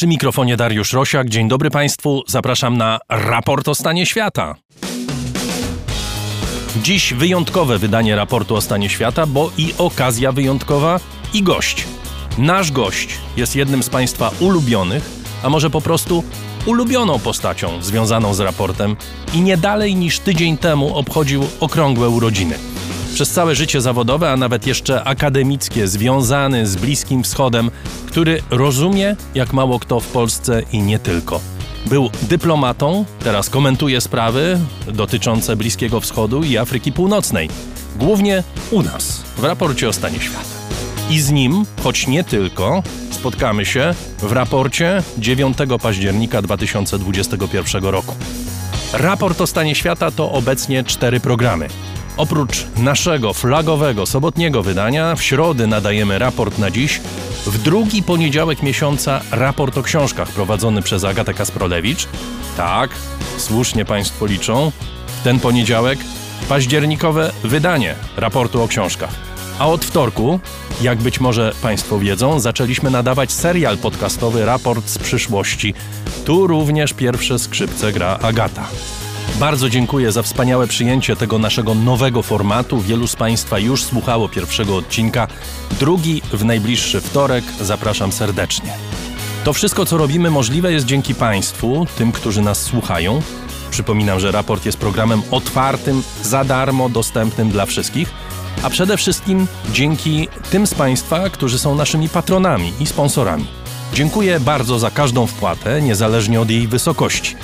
Przy mikrofonie Dariusz Rosiak. Dzień dobry Państwu. Zapraszam na raport o stanie świata. Dziś wyjątkowe wydanie raportu o stanie świata, bo i okazja wyjątkowa, i gość. Nasz gość jest jednym z Państwa ulubionych, a może po prostu ulubioną postacią związaną z raportem i nie dalej niż tydzień temu obchodził okrągłe urodziny. Przez całe życie zawodowe, a nawet jeszcze akademickie, związany z Bliskim Wschodem, który rozumie jak mało kto w Polsce i nie tylko. Był dyplomatą, teraz komentuje sprawy dotyczące Bliskiego Wschodu i Afryki Północnej. Głównie u nas, w raporcie o stanie świata. I z nim, choć nie tylko, spotkamy się w raporcie 9 października 2021 roku. Raport o stanie świata to obecnie cztery programy. Oprócz naszego flagowego sobotniego wydania, w środę nadajemy raport na dziś, w drugi poniedziałek miesiąca raport o książkach prowadzony przez Agatę Kasprolewicz. Tak, słusznie Państwo liczą. W ten poniedziałek październikowe wydanie raportu o książkach. A od wtorku, jak być może Państwo wiedzą, zaczęliśmy nadawać serial podcastowy Raport z przyszłości. Tu również pierwsze skrzypce gra Agata. Bardzo dziękuję za wspaniałe przyjęcie tego naszego nowego formatu. Wielu z Państwa już słuchało pierwszego odcinka. Drugi w najbliższy wtorek. Zapraszam serdecznie. To wszystko, co robimy, możliwe jest dzięki Państwu, tym, którzy nas słuchają. Przypominam, że raport jest programem otwartym, za darmo, dostępnym dla wszystkich, a przede wszystkim dzięki tym z Państwa, którzy są naszymi patronami i sponsorami. Dziękuję bardzo za każdą wpłatę, niezależnie od jej wysokości.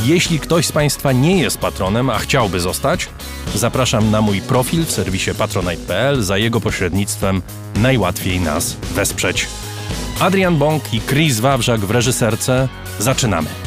Jeśli ktoś z Państwa nie jest patronem, a chciałby zostać, zapraszam na mój profil w serwisie patronite.pl. Za jego pośrednictwem najłatwiej nas wesprzeć. Adrian Bąk i Chris Wawrzak w reżyserce. Zaczynamy.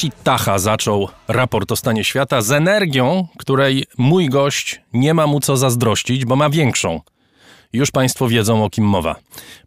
Rashid Taha zaczął raport o stanie świata z energią, której mój gość nie ma mu co zazdrościć, bo ma większą. Już Państwo wiedzą, o kim mowa.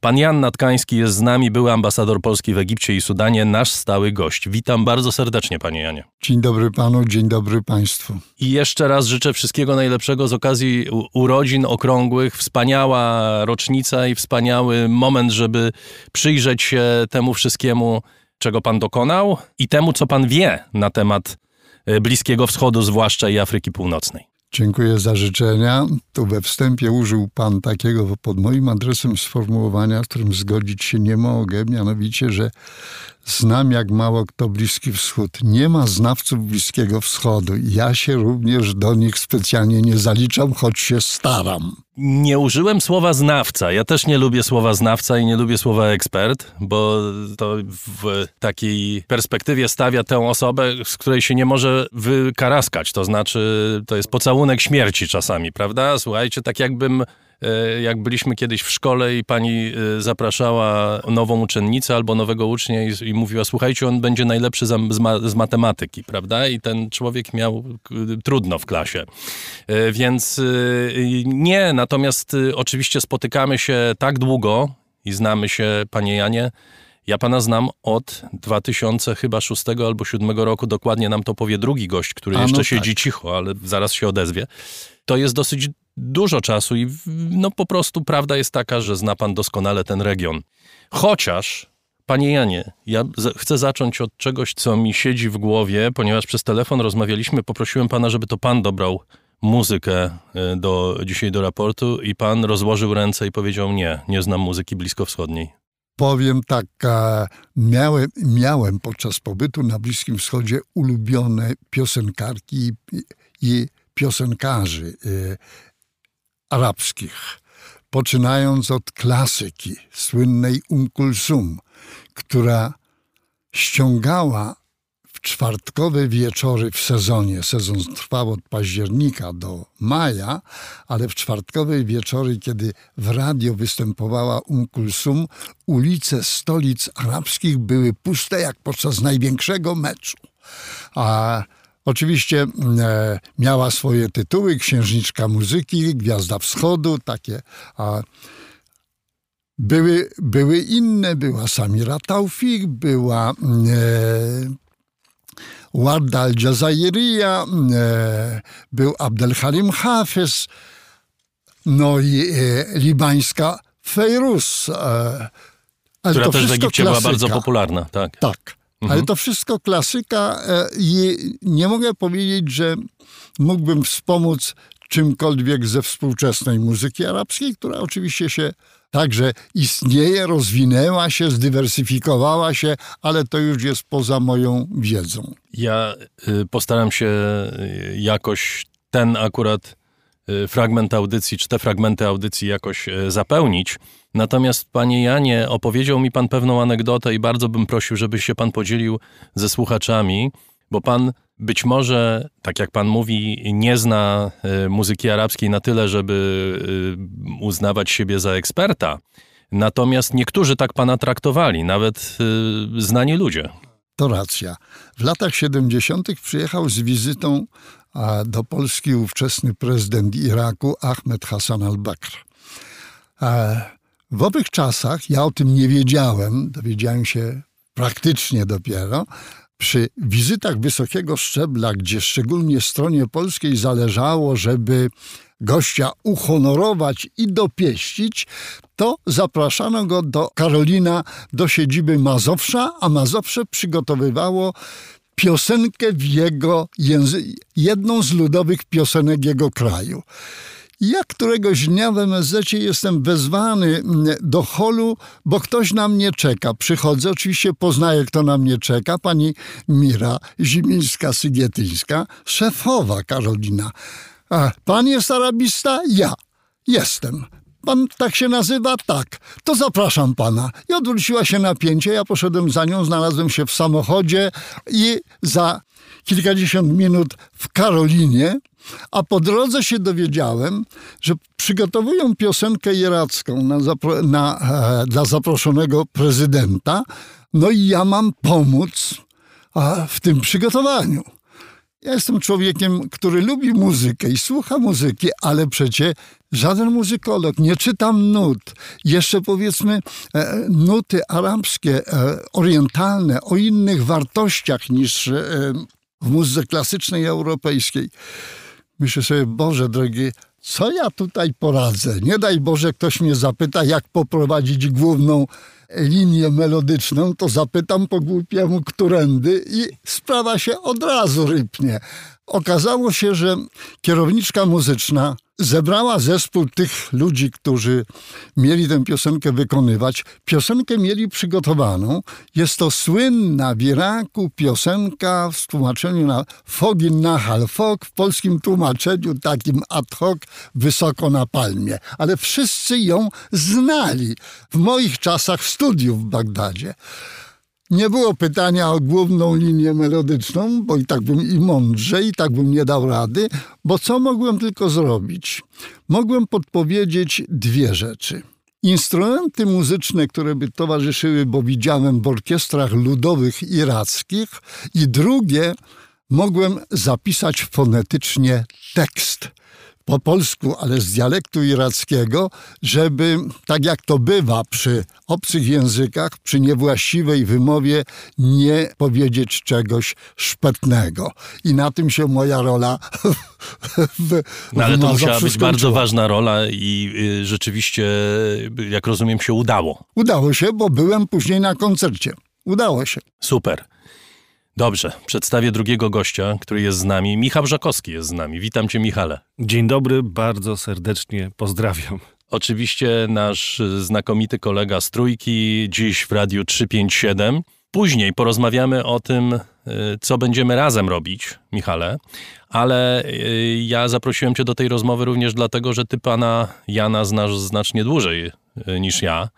Pan Jan Natkański jest z nami, były ambasador Polski w Egipcie i Sudanie, nasz stały gość. Witam bardzo serdecznie, Panie Janie. Dzień dobry panu, dzień dobry państwu. I jeszcze raz życzę wszystkiego najlepszego z okazji urodzin okrągłych. Wspaniała rocznica i wspaniały moment, żeby przyjrzeć się temu wszystkiemu, czego pan dokonał i temu, co pan wie na temat e, Bliskiego Wschodu, zwłaszcza i Afryki Północnej. Dziękuję za życzenia. Tu we wstępie użył pan takiego pod moim adresem sformułowania, z którym zgodzić się nie mogę, mianowicie, że znam jak mało kto Bliski Wschód. Nie ma znawców Bliskiego Wschodu. Ja się również do nich specjalnie nie zaliczam, choć się staram. Nie użyłem słowa znawca. Ja też nie lubię słowa znawca i nie lubię słowa ekspert, bo to w takiej perspektywie stawia tę osobę, z której się nie może wykaraskać. To znaczy, to jest pocałunek śmierci czasami, prawda? Słuchajcie, tak jakbym. E, Jak byliśmy kiedyś w szkole i pani e, zapraszała nową uczennicę albo nowego ucznia i, i mówiła, słuchajcie, on będzie najlepszy z, ma, z matematyki, prawda? I ten człowiek miał k- trudno w klasie. E, Więc nie, natomiast oczywiście spotykamy się tak długo i znamy się, panie Janie. Ja pana znam od 2000 chyba 6 albo 7 roku, dokładnie nam to powie drugi gość, który A, no jeszcze tak. siedzi cicho, ale zaraz się odezwie. To jest dosyć dużo czasu i no po prostu prawda jest taka, że zna pan doskonale ten region. Chociaż Panie Janie, ja chcę zacząć od czegoś, co mi siedzi w głowie, ponieważ przez telefon rozmawialiśmy, poprosiłem pana, żeby to pan dobrał muzykę y, do, dzisiaj do raportu i pan rozłożył ręce i powiedział nie, nie znam muzyki bliskowschodniej. Powiem tak, e, miałem, miałem podczas pobytu na Bliskim Wschodzie ulubione piosenkarki i, i piosenkarzy e, arabskich. Poczynając od klasyki słynnej Um Kulsum, która ściągała w czwartkowe wieczory w sezonie. Sezon trwał od października do maja, ale w czwartkowe wieczory, kiedy w radio występowała Um Kulsum, ulice stolic arabskich były puste jak podczas największego meczu. A oczywiście e, miała swoje tytuły: Księżniczka muzyki, Gwiazda Wschodu, takie. A, były, były inne, była Samira Taufik, była e, Warda al-Jazairiya, e, był Abdelhalim Hafez, no i e, libańska Fejrus. E, ale Która to też w Egipcie była bardzo klasyka. popularna, tak. Tak, ale to wszystko klasyka e, i nie mogę powiedzieć, że mógłbym wspomóc czymkolwiek ze współczesnej muzyki arabskiej, która oczywiście się także istnieje, rozwinęła się, zdywersyfikowała się, ale to już jest poza moją wiedzą. Ja y, postaram się y, jakoś ten akurat fragment audycji, czy te fragmenty audycji jakoś y, zapełnić. Natomiast, panie Janie, opowiedział mi pan pewną anegdotę i bardzo bym prosił, żeby się pan podzielił ze słuchaczami, bo pan być może, tak jak pan mówi, nie zna y, muzyki arabskiej na tyle, żeby y, uznawać siebie za eksperta. Natomiast niektórzy tak pana traktowali, nawet y, znani ludzie. To racja. W latach 70. przyjechał z wizytą do Polski ówczesny prezydent Iraku Ahmed Hassan al-Bakr. E, W owych czasach, ja o tym nie wiedziałem, dowiedziałem się praktycznie dopiero, przy wizytach wysokiego szczebla, gdzie szczególnie stronie polskiej zależało, żeby gościa uhonorować i dopieścić, to zapraszano go do Karolina, do siedziby Mazowsza, a Mazowsze przygotowywało piosenkę w jego języku, jedną z ludowych piosenek jego kraju. Ja któregoś dnia w MSZ jestem wezwany mm, do holu, bo ktoś na mnie czeka. Przychodzę, oczywiście poznaję, kto na mnie czeka. Pani Mira Zimińska-Sygietyńska, szefowa Karolina. A, pan jest arabista? Ja. Jestem. Pan tak się nazywa? Tak. To zapraszam pana. I odwróciła się napięcie. Ja poszedłem za nią, znalazłem się w samochodzie i za kilkadziesiąt minut w Karolinie, a po drodze się dowiedziałem, że przygotowują piosenkę iracką na zapro- na, e, dla zaproszonego prezydenta. No i ja mam pomóc a, w tym przygotowaniu. Ja jestem człowiekiem, który lubi muzykę i słucha muzyki, ale przecie żaden muzykolog, nie czytam nut. Jeszcze powiedzmy e, nuty arabskie, e, orientalne, o innych wartościach niż e, w muzyce klasycznej europejskiej. Myślę sobie, Boże drogi, co ja tutaj poradzę? Nie daj Boże, ktoś mnie zapyta, jak poprowadzić główną linię melodyczną, to zapytam po głupiemu, którędy i sprawa się od razu rypnie. Okazało się, że kierowniczka muzyczna zebrała zespół tych ludzi, którzy mieli tę piosenkę wykonywać. Piosenkę mieli przygotowaną. Jest to słynna w Iraku piosenka w tłumaczeniu na Fogin Nahal Fog, w polskim tłumaczeniu takim ad hoc, wysoko na palmie. Ale wszyscy ją znali w moich czasach studiów w Bagdadzie. Nie było pytania o główną linię melodyczną, bo i tak bym i mądrze, i tak bym nie dał rady, bo co mogłem tylko zrobić? Mogłem podpowiedzieć dwie rzeczy. Instrumenty muzyczne, które by towarzyszyły, bo widziałem w orkiestrach ludowych irackich, i drugie, mogłem zapisać fonetycznie tekst po polsku, ale z dialektu irackiego, żeby, tak jak to bywa przy obcych językach, przy niewłaściwej wymowie, nie powiedzieć czegoś szpetnego. I na tym się moja rola w, No ale to musiała być bardzo ważna rola i y, rzeczywiście, y, jak rozumiem, się udało. Udało się, bo byłem później na koncercie. Udało się. Super. Dobrze, przedstawię drugiego gościa, który jest z nami. Michał Żakowski jest z nami. Witam cię, Michale. Dzień dobry, bardzo serdecznie pozdrawiam. Oczywiście nasz znakomity kolega z Trójki, dziś w Radiu 357. Później porozmawiamy o tym, y, co będziemy razem robić, Michale, ale y, ja zaprosiłem cię do tej rozmowy również dlatego, że ty pana Jana znasz znacznie dłużej y, niż ja.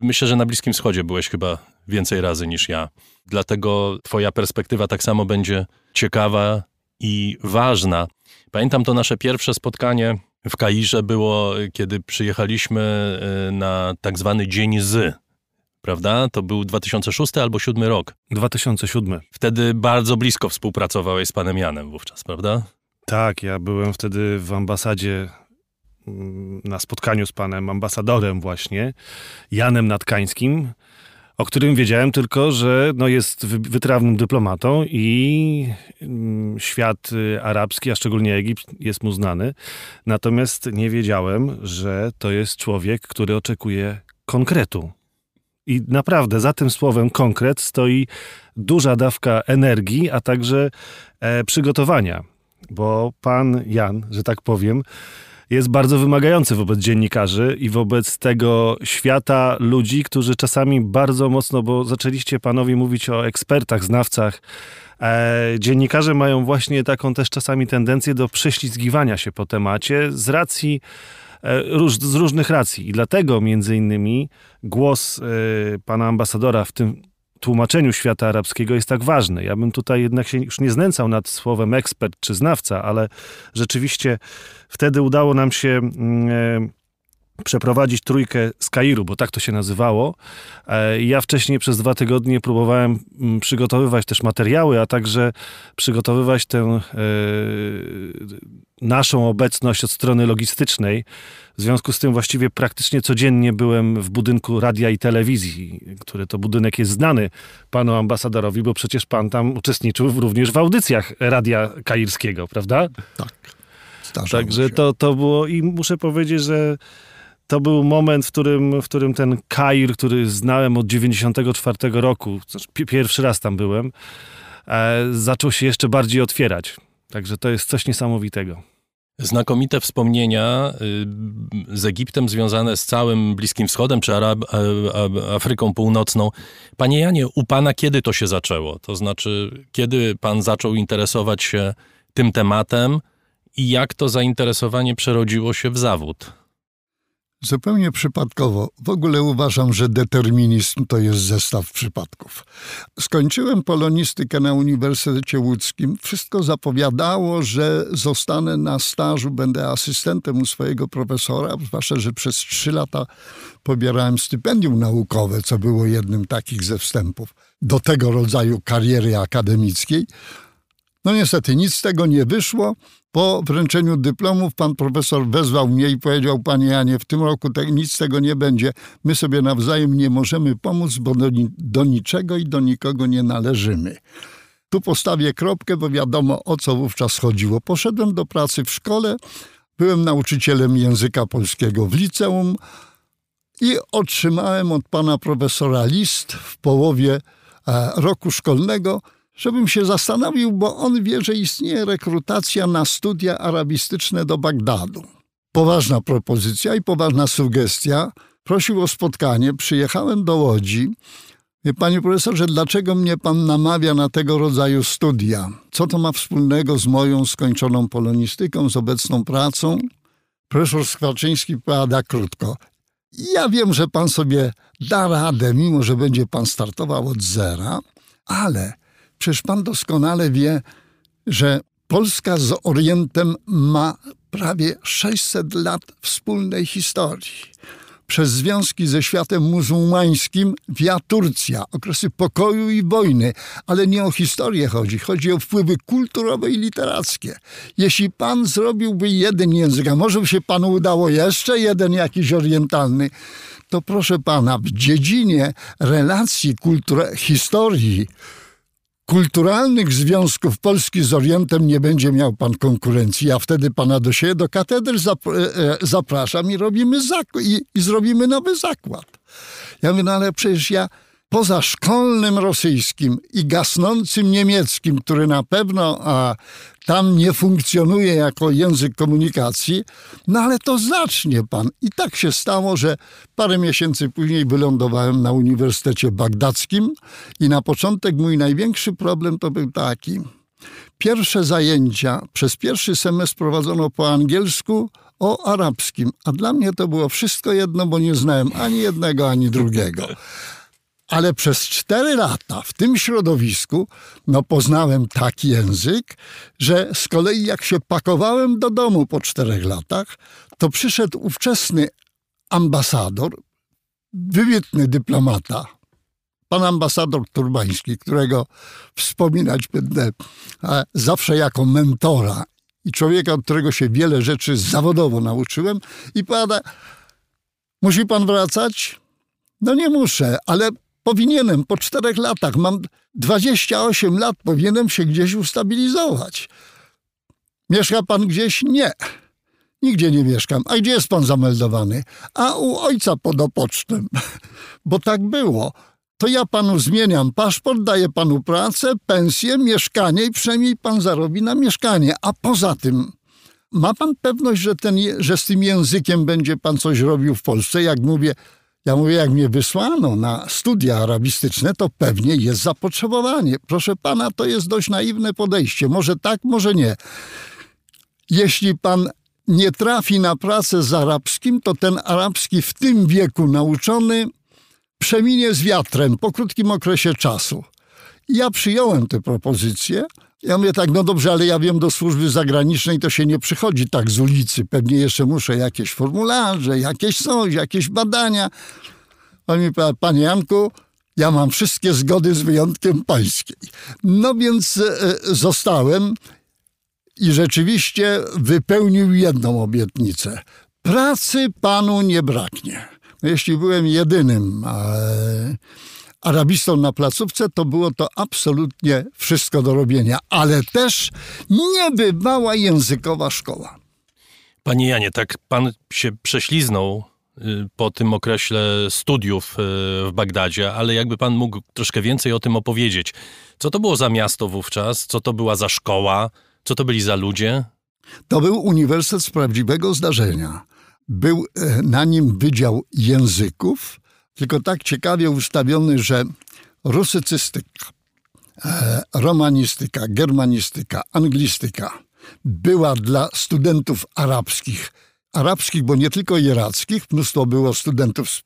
Myślę, że na Bliskim Wschodzie byłeś chyba więcej razy niż ja. Dlatego twoja perspektywa tak samo będzie ciekawa i ważna. Pamiętam to nasze pierwsze spotkanie w Kairze było, kiedy przyjechaliśmy y, na tak zwany Dzień Z, prawda? To był 2006 albo 2007 rok. 2007. Wtedy bardzo blisko współpracowałeś z panem Janem wówczas, prawda? Tak, ja byłem wtedy w ambasadzie na spotkaniu z panem ambasadorem właśnie, Janem Natkańskim, o którym wiedziałem tylko, że no jest wy- wytrawnym dyplomatą i mm, świat y, arabski, a szczególnie Egipt jest mu znany. Natomiast nie wiedziałem, że to jest człowiek, który oczekuje konkretu. I naprawdę za tym słowem konkret stoi duża dawka energii, a także e, przygotowania, bo pan Jan, że tak powiem, jest bardzo wymagający wobec dziennikarzy i wobec tego świata ludzi, którzy czasami bardzo mocno, bo zaczęliście panowie mówić o ekspertach, znawcach. E, dziennikarze mają właśnie taką też czasami tendencję do prześlizgiwania się po temacie z racji e, róż, z różnych racji. I dlatego między innymi głos e, pana ambasadora w tym tłumaczeniu świata arabskiego jest tak ważny. Ja bym tutaj jednak się już nie znęcał nad słowem ekspert czy znawca, ale rzeczywiście wtedy udało nam się mm, przeprowadzić trójkę z Kairu, bo tak to się nazywało. E, Ja wcześniej przez dwa tygodnie próbowałem mm, przygotowywać też materiały, a także przygotowywać tę e, naszą obecność od strony logistycznej. W związku z tym właściwie praktycznie codziennie byłem w budynku radia i telewizji, który to budynek jest znany panu ambasadorowi, bo przecież pan tam uczestniczył również w audycjach radia kairskiego, prawda? Tak. Zdarzało Także się. to, to było i muszę powiedzieć, że to był moment, w którym, w którym ten Kair, który znałem od 94 roku, znaczy pi- pierwszy raz tam byłem, e, zaczął się jeszcze bardziej otwierać. Także to jest coś niesamowitego. Znakomite wspomnienia y, z Egiptem związane z całym Bliskim Wschodem czy Arab, Afryką Północną. Panie Janie, u pana kiedy to się zaczęło? To znaczy, kiedy pan zaczął interesować się tym tematem i jak to zainteresowanie przerodziło się w zawód? Zupełnie przypadkowo. W ogóle uważam, że determinizm to jest zestaw przypadków. Skończyłem polonistykę na Uniwersytecie Łódzkim. Wszystko zapowiadało, że zostanę na stażu, będę asystentem u swojego profesora, zwłaszcza, że przez trzy lata pobierałem stypendium naukowe, co było jednym takich ze wstępów do tego rodzaju kariery akademickiej. No niestety nic z tego nie wyszło. Po wręczeniu dyplomów pan profesor wezwał mnie i powiedział, panie Janie, w tym roku te, nic z tego nie będzie. My sobie nawzajem nie możemy pomóc, bo do, do niczego i do nikogo nie należymy. Tu postawię kropkę, bo wiadomo o co wówczas chodziło. Poszedłem do pracy w szkole, byłem nauczycielem języka polskiego w liceum i otrzymałem od pana profesora list w połowie e, roku szkolnego, żebym się zastanowił, bo on wie, że istnieje rekrutacja na studia arabistyczne do Bagdadu. Poważna propozycja i poważna sugestia. Prosił o spotkanie, przyjechałem do Łodzi. Wie, Panie profesorze, dlaczego mnie pan namawia na tego rodzaju studia? Co to ma wspólnego z moją skończoną polonistyką, z obecną pracą? Profesor Skwarczyński powiada krótko. Ja wiem, że pan sobie da radę, mimo że będzie pan startował od zera, ale przecież pan doskonale wie, że Polska z Orientem ma prawie 600 lat wspólnej historii. Przez związki ze światem muzułmańskim wia Turcja, okresy pokoju i wojny, ale nie o historię chodzi, chodzi o wpływy kulturowe i literackie. Jeśli pan zrobiłby jeden język, a może by się panu udało jeszcze jeden jakiś orientalny, to proszę pana, w dziedzinie relacji kultura- historii, kulturalnych związków Polski z Orientem nie będzie miał pan konkurencji. Ja wtedy pana do siebie, do katedry zap, e, e, zapraszam i robimy i, i zrobimy nowy zakład. Ja mówię, no ale przecież ja poza szkolnym rosyjskim i gasnącym niemieckim, który na pewno a, tam nie funkcjonuje jako język komunikacji, no ale to zacznie pan. I tak się stało, że parę miesięcy później wylądowałem na Uniwersytecie Bagdackim i na początek mój największy problem to był taki. Pierwsze zajęcia przez pierwszy semestr prowadzono po angielsku o arabskim, a dla mnie to było wszystko jedno, bo nie znałem ani jednego, ani drugiego. Ale przez cztery lata w tym środowisku no, poznałem taki język, że z kolei jak się pakowałem do domu po czterech latach, to przyszedł ówczesny ambasador, wybitny dyplomata, pan ambasador Turbański, którego wspominać będę e, zawsze jako mentora i człowieka, od którego się wiele rzeczy zawodowo nauczyłem i powiada, musi pan wracać? No nie muszę, ale powinienem po czterech latach, mam 28 lat, powinienem się gdzieś ustabilizować. Mieszka pan gdzieś? Nie. Nigdzie nie mieszkam. A gdzie jest pan zameldowany? A u ojca pod opocztem. Bo tak było. To ja panu zmieniam paszport, daję panu pracę, pensję, mieszkanie i przynajmniej pan zarobi na mieszkanie. A poza tym, ma pan pewność, że, ten, że z tym językiem będzie pan coś robił w Polsce? Jak mówię, ja mówię, jak mnie wysłano na studia arabistyczne, to pewnie jest zapotrzebowanie. Proszę pana, to jest dość naiwne podejście. Może tak, może nie. Jeśli pan nie trafi na pracę z arabskim, to ten arabski w tym wieku nauczony przeminie z wiatrem po krótkim okresie czasu. Ja przyjąłem tę propozycję, Ja mówię tak, no dobrze, ale ja wiem, do służby zagranicznej to się nie przychodzi tak z ulicy. Pewnie jeszcze muszę jakieś formularze, jakieś coś, jakieś badania. On mi panie Janku, ja mam wszystkie zgody z wyjątkiem pańskiej. No więc e, zostałem i rzeczywiście wypełnił jedną obietnicę. Pracy panu nie braknie. No, Jeśli byłem jedynym e, arabistą na placówce, to było to absolutnie wszystko do robienia, ale też niebywała językowa szkoła. Panie Janie, tak pan się prześliznął y, po tym okresie studiów y, w Bagdadzie, ale jakby pan mógł troszkę więcej o tym opowiedzieć. Co to było za miasto wówczas? Co to była za szkoła? Co to byli za ludzie? To był uniwersytet z prawdziwego zdarzenia. Był e, na nim wydział języków, tylko tak ciekawie ustawiony, że rusycystyka, e, romanistyka, germanistyka, anglistyka była dla studentów arabskich. Arabskich, bo nie tylko irackich, mnóstwo było studentów z,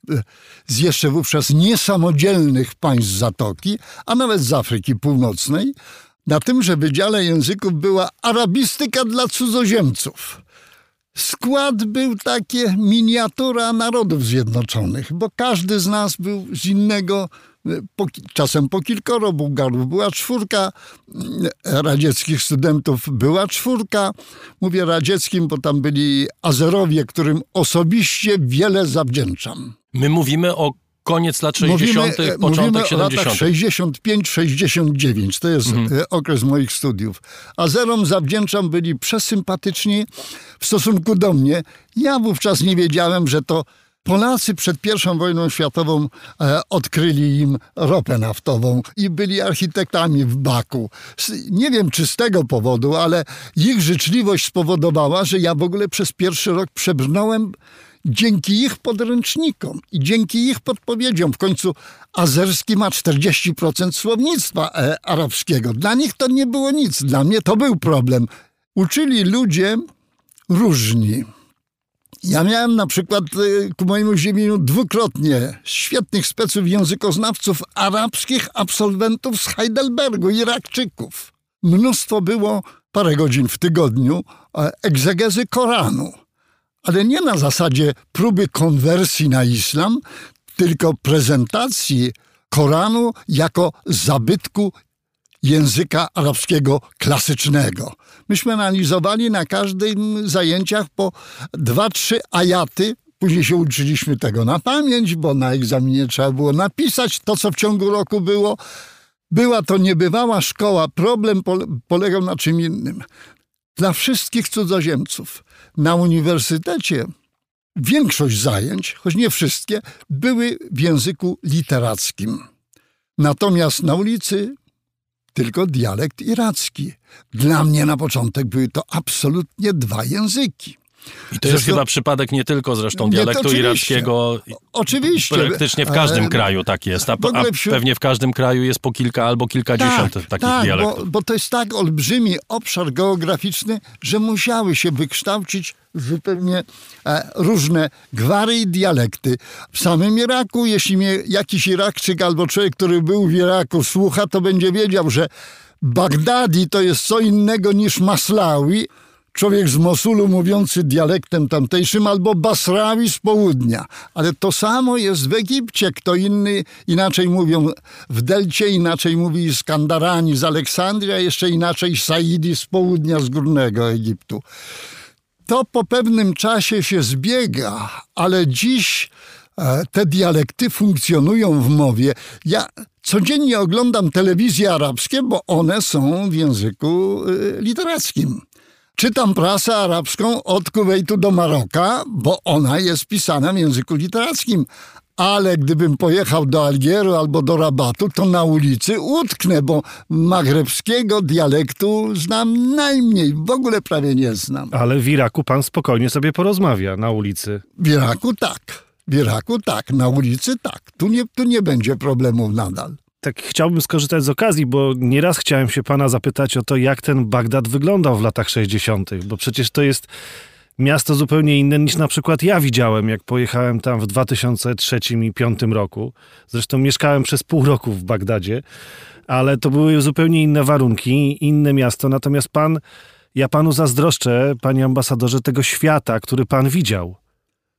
z jeszcze wówczas niesamodzielnych państw Zatoki, a nawet z Afryki Północnej. Na tymże Wydziale Języków była arabistyka dla cudzoziemców. Skład był takie miniatura Narodów Zjednoczonych, bo każdy z nas był z innego, e, po, czasem po kilkoro Bułgarów. Była czwórka mm, radzieckich studentów, była czwórka, mówię radzieckim, bo tam byli Azerowie, którym osobiście wiele zawdzięczam. My mówimy o koniec lat 60., e, początek mówimy o latach 70. 65-69, to jest e, okres moich studiów. A Zerom zawdzięczam, byli przesympatyczni w stosunku do mnie. Ja wówczas nie wiedziałem, że to Polacy przed I wojną światową e, odkryli im ropę naftową i byli architektami w Baku. Nie wiem, czy z tego powodu, ale ich życzliwość spowodowała, że ja w ogóle przez pierwszy rok przebrnąłem dzięki ich podręcznikom i dzięki ich podpowiedziom. W końcu azerski ma 40% słownictwa e, arabskiego. Dla nich to nie było nic, dla mnie to był problem. Uczyli ludzie różni. Ja miałem na przykład y, ku mojemu zdziwieniu dwukrotnie świetnych speców językoznawców arabskich, absolwentów z Heidelbergu, Irakczyków. Mnóstwo było, parę godzin w tygodniu, e, egzegezy Koranu. Ale nie na zasadzie próby konwersji na islam, tylko prezentacji Koranu jako zabytku języka arabskiego klasycznego. Myśmy analizowali na każdym zajęciach po dwa, trzy ajaty. Później się uczyliśmy tego na pamięć, bo na egzaminie trzeba było napisać to, co w ciągu roku było. Była to niebywała szkoła. Problem pole- polegał na czym innym. Dla wszystkich cudzoziemców na uniwersytecie większość zajęć, choć nie wszystkie, były w języku literackim. Natomiast na ulicy tylko dialekt iracki. Dla mnie na początek były to absolutnie dwa języki. I to jest Zresztą- chyba przypadek nie tylko zresztą Nie, dialektu oczywiście. irackiego. Oczywiście. Praktycznie w każdym E, kraju tak jest. A, w ogóle a wśród- pewnie w każdym kraju jest po kilka albo kilkadziesiąt takich tak, dialektów. Bo, bo to jest tak olbrzymi obszar geograficzny, że musiały się wykształcić zupełnie e, różne gwary i dialekty. W samym Iraku, jeśli mnie jakiś Irakczyk albo człowiek, który był w Iraku słucha, to będzie wiedział, że Bagdadi to jest co innego niż Maslawi, człowiek z Mosulu mówiący dialektem tamtejszym, albo Basrawi z południa. Ale to samo jest w Egipcie. Kto inny inaczej mówią w Delcie, inaczej mówi Skandarani z Aleksandrii, a jeszcze inaczej Saidi z południa, z górnego Egiptu. To po pewnym czasie się zbiega, ale dziś e, te dialekty funkcjonują w mowie. Ja codziennie oglądam telewizje arabskie, bo one są w języku e, literackim. Czytam prasę arabską od Kuwejtu do Maroka, bo ona jest pisana w języku literackim. Ale gdybym pojechał do Algieru albo do Rabatu, to na ulicy utknę, bo magrebskiego dialektu znam najmniej, w ogóle prawie nie znam. Ale w Iraku pan spokojnie sobie porozmawia na ulicy. W Iraku tak, w Iraku tak, na ulicy tak. Tu nie, tu nie będzie problemów nadal. Tak chciałbym skorzystać z okazji, bo nieraz chciałem się pana zapytać o to, jak ten Bagdad wyglądał w latach 60., bo przecież to jest miasto zupełnie inne niż na przykład ja widziałem, jak pojechałem tam w 2003 i 2005 roku. Zresztą mieszkałem przez pół roku w Bagdadzie, ale to były zupełnie inne warunki, inne miasto. Natomiast pan, ja panu zazdroszczę, panie ambasadorze, tego świata, który pan widział.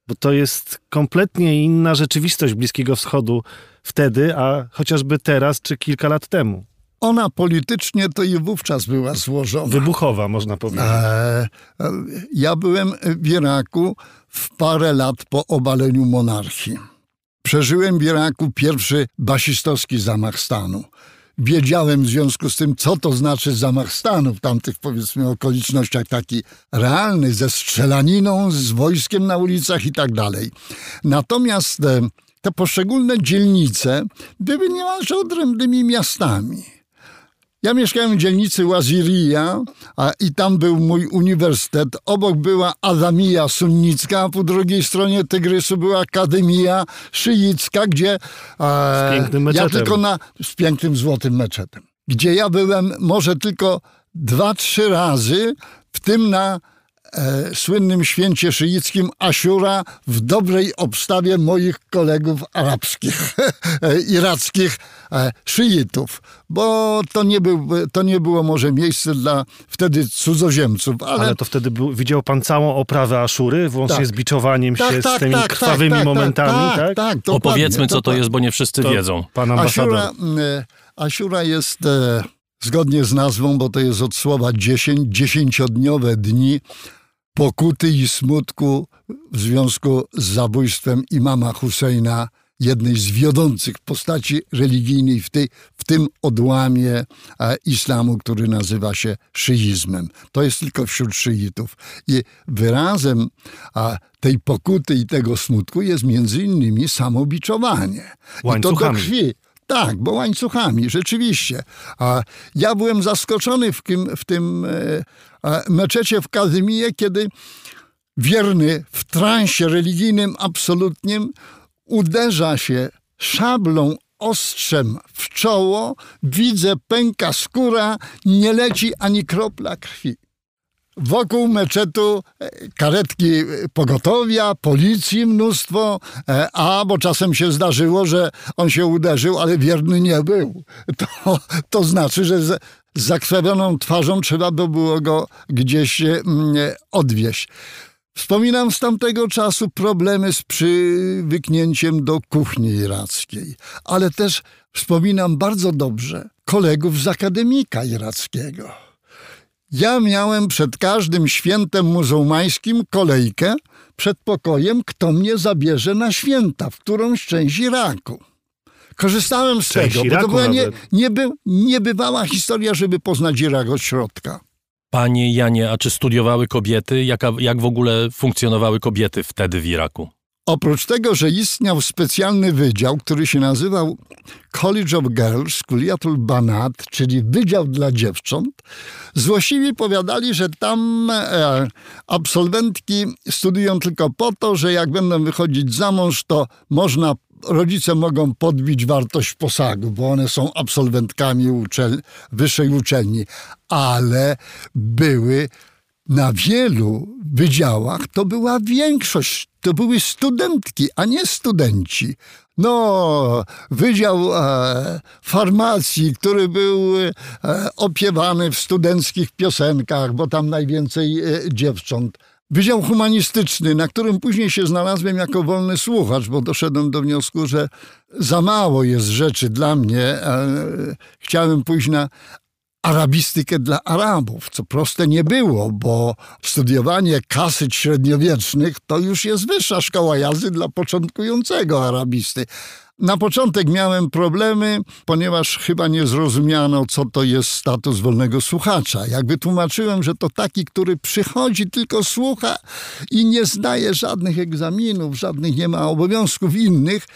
Bo to jest kompletnie inna rzeczywistość Bliskiego Wschodu wtedy, a chociażby teraz czy kilka lat temu. Ona politycznie to i wówczas była złożona. Wybuchowa, można powiedzieć. E, e, ja byłem w Iraku w parę lat po obaleniu monarchii. Przeżyłem w Iraku pierwszy basistowski zamach stanu. Wiedziałem w związku z tym, co to znaczy zamach stanu w tamtych, powiedzmy, okolicznościach, taki realny, ze strzelaniną, z wojskiem na ulicach i tak dalej. Natomiast e, te poszczególne dzielnice były niemalże odrębnymi miastami. Ja mieszkałem w dzielnicy Waziria a, i tam był mój uniwersytet. Obok była Adamia sunnicka, a po drugiej stronie Tygrysu była Akademia szyicka, gdzie... E, Z pięknym Ja tylko na... Z pięknym złotym meczetem. Gdzie ja byłem może tylko dwa, trzy razy, w tym na e, słynnym święcie szyickim Asiura w dobrej obstawie moich kolegów arabskich, e, irackich e, szyitów, bo to nie, był, to nie było może miejsce dla wtedy cudzoziemców, ale, Ale to wtedy był, widział pan całą oprawę Aszury, włącznie Tak. z biczowaniem się tak, z tymi tak, krwawymi tak, tak, momentami, tak? tak, tak, Opowiedzmy, co to jest, bo nie wszyscy To wiedzą. Pan ambasador. Asiura, e, Asiura jest e, zgodnie z nazwą, bo to jest od słowa dziesięć, dziesięciodniowe dni pokuty i smutku w związku z zabójstwem imama Husseina, jednej z wiodących postaci religijnej w, tej, w tym odłamie e, islamu, który nazywa się szyizmem. To jest tylko wśród szyitów. I wyrazem tej pokuty i tego smutku jest między innymi samobiczowanie. I to do krwi. Tak, bo łańcuchami, rzeczywiście. A ja byłem zaskoczony w tym, w tym e, meczecie w Kazymie, kiedy wierny w transie religijnym absolutnym uderza się szablą ostrzem w czoło, widzę pęka skóra, nie leci ani kropla krwi. Wokół meczetu e, karetki e, pogotowia, policji mnóstwo, e, a bo czasem się zdarzyło, że on się uderzył, ale wierny nie był. To, to znaczy, że z zakrwawioną twarzą trzeba by było go gdzieś odwieźć. Wspominam z tamtego czasu problemy z przywyknięciem do kuchni irackiej, ale też wspominam bardzo dobrze kolegów z akademika irackiego. Ja miałem przed każdym świętem muzułmańskim kolejkę przed pokojem, kto mnie zabierze na święta, w którąś część Iraku. Korzystałem z Część tego, bo Iraku to była nie, nawet. nie, by, niebywała historia, żeby poznać Irak od środka. Panie Janie, a czy studiowały kobiety? Jaka, jak w ogóle funkcjonowały kobiety wtedy w Iraku? Oprócz tego, że istniał specjalny wydział, który się nazywał College of Girls, Kuliatul Banat, czyli Wydział dla Dziewcząt, złośliwi powiadali, że tam e, absolwentki studiują tylko po to, że jak będą wychodzić za mąż, to można, rodzice mogą podbić wartość posagu, bo one są absolwentkami uczel, wyższej uczelni. Ale były na wielu wydziałach to była większość, to były studentki, a nie studenci. No, wydział e, farmacji, który był e, opiewany w studenckich piosenkach, bo tam najwięcej e, dziewcząt. Wydział humanistyczny, na którym później się znalazłem jako wolny słuchacz, bo doszedłem do wniosku, że za mało jest rzeczy dla mnie. E, chciałem pójść na arabistykę dla Arabów, co proste nie było, bo studiowanie kasyć średniowiecznych to już jest wyższa szkoła jazdy dla początkującego arabisty. Na początek miałem problemy, ponieważ chyba nie zrozumiano, co to jest status wolnego słuchacza. Jak wytłumaczyłem, że to taki, który przychodzi, tylko słucha i nie zdaje żadnych egzaminów, żadnych nie ma obowiązków innych,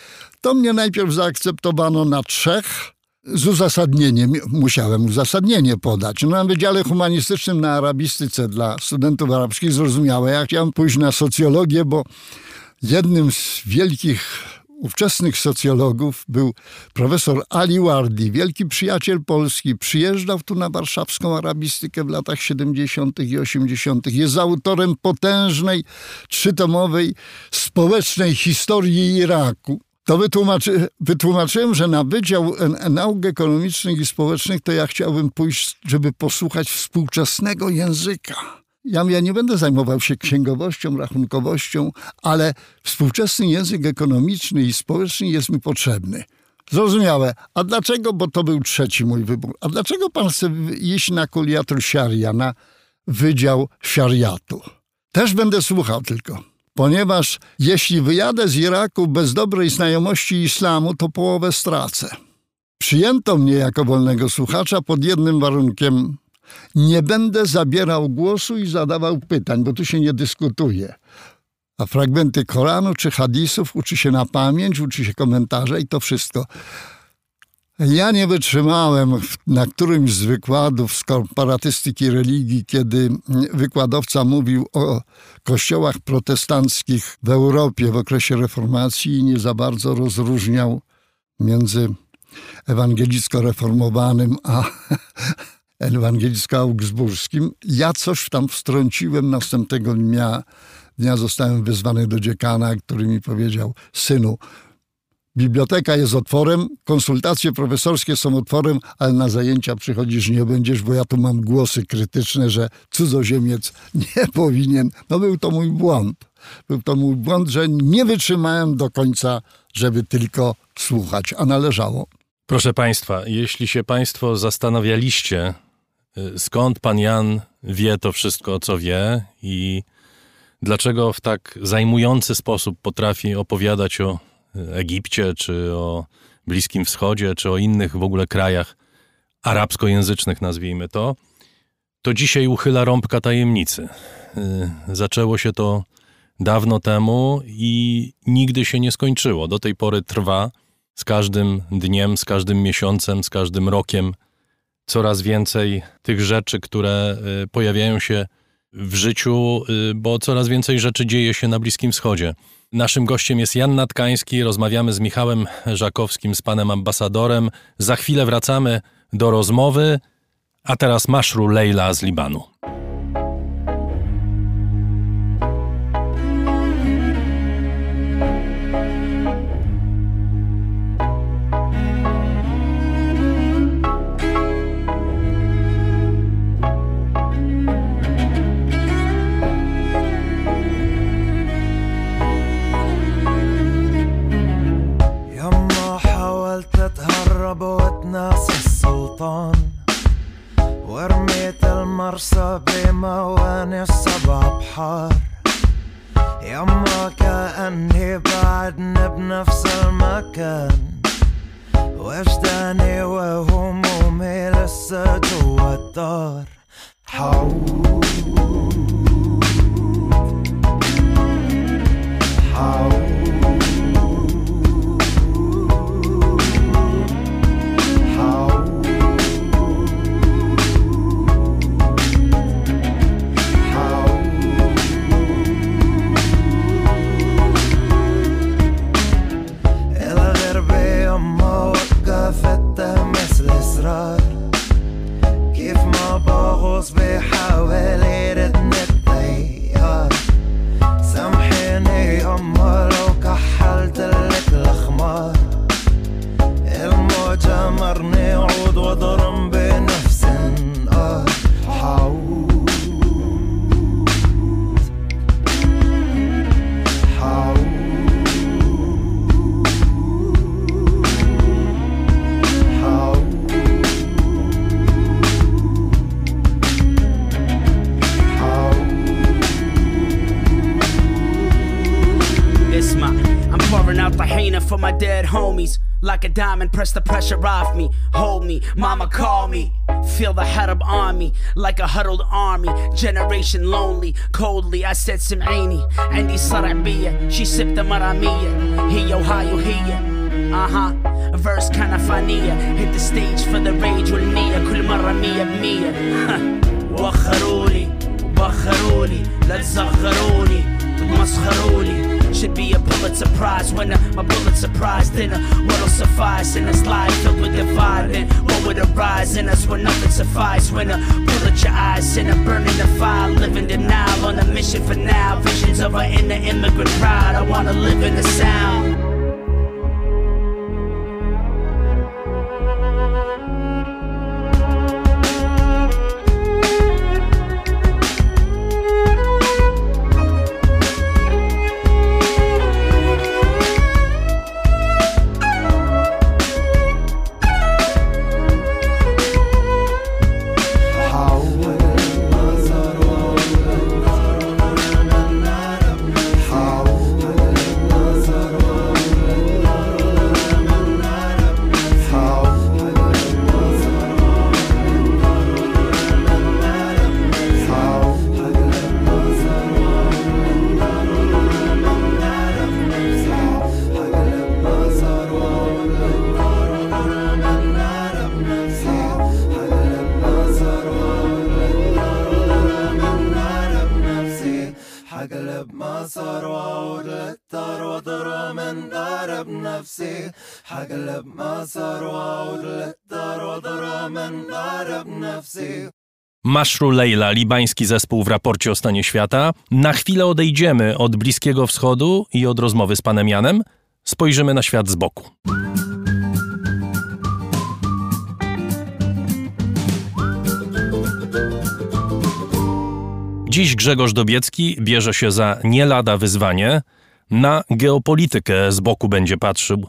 to mnie najpierw zaakceptowano na trzech, z uzasadnieniem, musiałem uzasadnienie podać. No, na Wydziale Humanistycznym na arabistyce dla studentów arabskich zrozumiałe. Ja chciałem pójść na socjologię, bo jednym z wielkich ówczesnych socjologów był profesor Ali Wardi, wielki przyjaciel Polski. Przyjeżdżał tu na warszawską arabistykę w latach 70. i 80. Jest autorem potężnej, trzytomowej społecznej historii Iraku. To wytłumaczy, wytłumaczyłem, że na Wydział Nauk Ekonomicznych i Społecznych to ja chciałbym pójść, żeby posłuchać współczesnego języka. Ja, ja nie będę zajmował się księgowością, rachunkowością, ale współczesny język ekonomiczny i społeczny jest mi potrzebny. Zrozumiałe. A dlaczego? Bo to był trzeci mój wybór. A dlaczego pan chce iść na kuliatur Sharia, na Wydział Szariatu? Też będę słuchał tylko. Ponieważ jeśli wyjadę z Iraku bez dobrej znajomości islamu, to połowę stracę. Przyjęto mnie jako wolnego słuchacza pod jednym warunkiem. Nie będę zabierał głosu i zadawał pytań, bo tu się nie dyskutuje. A fragmenty Koranu czy hadisów uczy się na pamięć, uczy się komentarze i to wszystko. Ja nie wytrzymałem na którymś z wykładów z komparatystyki religii, kiedy wykładowca mówił o kościołach protestanckich w Europie w okresie reformacji i nie za bardzo rozróżniał między ewangelicko-reformowanym a ewangelicko-augsburskim. Ja coś tam wstrąciłem następnego dnia. Dnia zostałem wezwany do dziekana, który mi powiedział: Synu, biblioteka jest otworem, konsultacje profesorskie są otworem, ale na zajęcia przychodzisz nie będziesz, bo ja tu mam głosy krytyczne, że cudzoziemiec nie powinien. No był to mój błąd. Był to mój błąd, że nie wytrzymałem do końca, żeby tylko słuchać, a należało. Proszę Państwa, jeśli się Państwo zastanawialiście, y, skąd Pan Jan wie to wszystko, co wie i dlaczego w tak zajmujący sposób potrafi opowiadać o Egipcie, czy o Bliskim Wschodzie, czy o innych w ogóle krajach arabskojęzycznych, nazwijmy to, to dzisiaj uchyla rąbka tajemnicy. Y, Zaczęło się to dawno temu i nigdy się nie skończyło. Do tej pory trwa z każdym dniem, z każdym miesiącem, z każdym rokiem coraz więcej tych rzeczy, które y, pojawiają się w życiu, y, bo coraz więcej rzeczy dzieje się na Bliskim Wschodzie. Naszym gościem jest Jan Natkański. Rozmawiamy z Michałem Żakowskim, z panem ambasadorem. Za chwilę wracamy do rozmowy. A teraz Maszru Leila z Libanu. اتهرب واتناسى السلطان ورميت المرسى بمواني السبع بحار. يما كأني بعدني بنفس المكان وجداني وهمومي لسه جوا الدار. حعود حعود متمس الاسرار كيف ما بغوص بحوالي homies. Like a diamond, press the pressure off me. Hold me, mama call me. Feel the harab on me, like a huddled army. Generation lonely, coldly. I said سمعيني عندي صرع بيا. She sipped the maramia. هي وهاي وهي. Uh huh. Verse kinda فانية. Hit the stage for the rage والنية. كل مرة مية بمية. وخرولي وبخرولي لا تصغروني وتمسخرولي should be a Pulitzer Prize winner. My Pulitzer Prize dinner, what'll suffice in this life filled with divide? And what would arise in us when nothing suffice? When a your eyes, sinner burning the fire, living denial on a mission for now. Visions of an inner immigrant pride. I wanna live in the sound. Mashru Leila, libański zespół w raporcie o stanie świata. Na chwilę odejdziemy od Bliskiego Wschodu i od rozmowy z panem Janem. Spojrzymy na świat z boku. Dziś Grzegorz Dobiecki bierze się za nie lada wyzwanie. Na geopolitykę z boku będzie patrzył.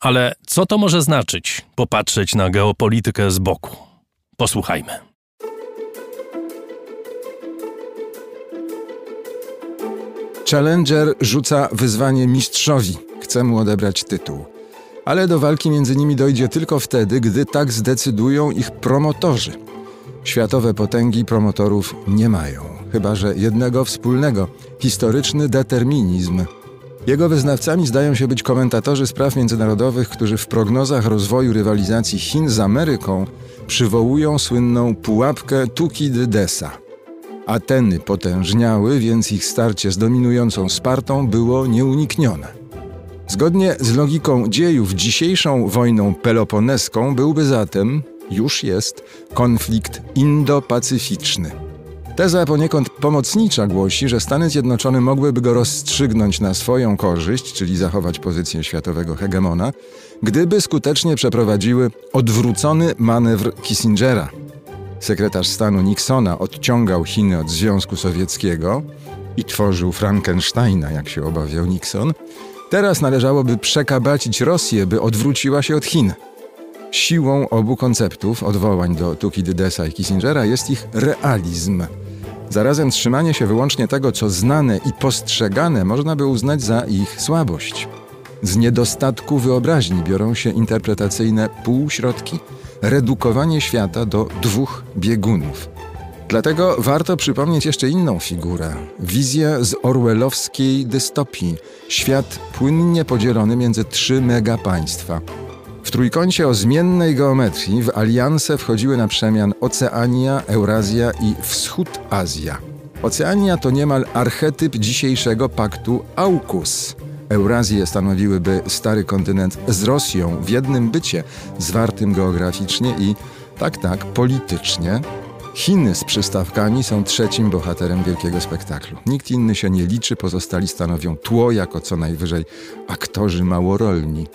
Ale co to może znaczyć, popatrzeć na geopolitykę z boku? Posłuchajmy. Challenger rzuca wyzwanie mistrzowi, chce mu odebrać tytuł. Ale do walki między nimi dojdzie tylko wtedy, gdy tak zdecydują ich promotorzy. Światowe potęgi promotorów nie mają, chyba że jednego wspólnego historyczny determinizm. Jego wyznawcami zdają się być komentatorzy spraw międzynarodowych, którzy w prognozach rozwoju rywalizacji Chin z Ameryką przywołują słynną pułapkę Tukidydesa. Ateny potężniały, więc ich starcie z dominującą Spartą było nieuniknione. Zgodnie z logiką dziejów, dzisiejszą wojną peloponeską byłby zatem, już jest, konflikt indo-pacyficzny. Teza poniekąd pomocnicza głosi, że Stany Zjednoczone mogłyby go rozstrzygnąć na swoją korzyść, czyli zachować pozycję światowego hegemona, gdyby skutecznie przeprowadziły odwrócony manewr Kissingera. Sekretarz stanu Nixona odciągał Chiny od Związku Sowieckiego i tworzył Frankensteina, jak się obawiał Nixon. Teraz należałoby przekabacić Rosję, by odwróciła się od Chin. Siłą obu konceptów, odwołań do Tukidydesa i Kissingera, jest ich realizm. Zarazem trzymanie się wyłącznie tego, co znane i postrzegane, można by uznać za ich słabość. Z niedostatku wyobraźni biorą się interpretacyjne półśrodki, redukowanie świata do dwóch biegunów. Dlatego warto przypomnieć jeszcze inną figurę wizję z orwellowskiej dystopii świat płynnie podzielony między trzy megapaństwa. W trójkącie o zmiennej geometrii w alianse wchodziły na przemian Oceania, Eurazja i Wschód Azja. Oceania to niemal archetyp dzisiejszego paktu AUKUS. Eurazję stanowiłyby stary kontynent z Rosją w jednym bycie, zwartym geograficznie i, tak, tak, politycznie. Chiny z przystawkami są trzecim bohaterem wielkiego spektaklu. Nikt inny się nie liczy, pozostali stanowią tło jako co najwyżej aktorzy małorolni.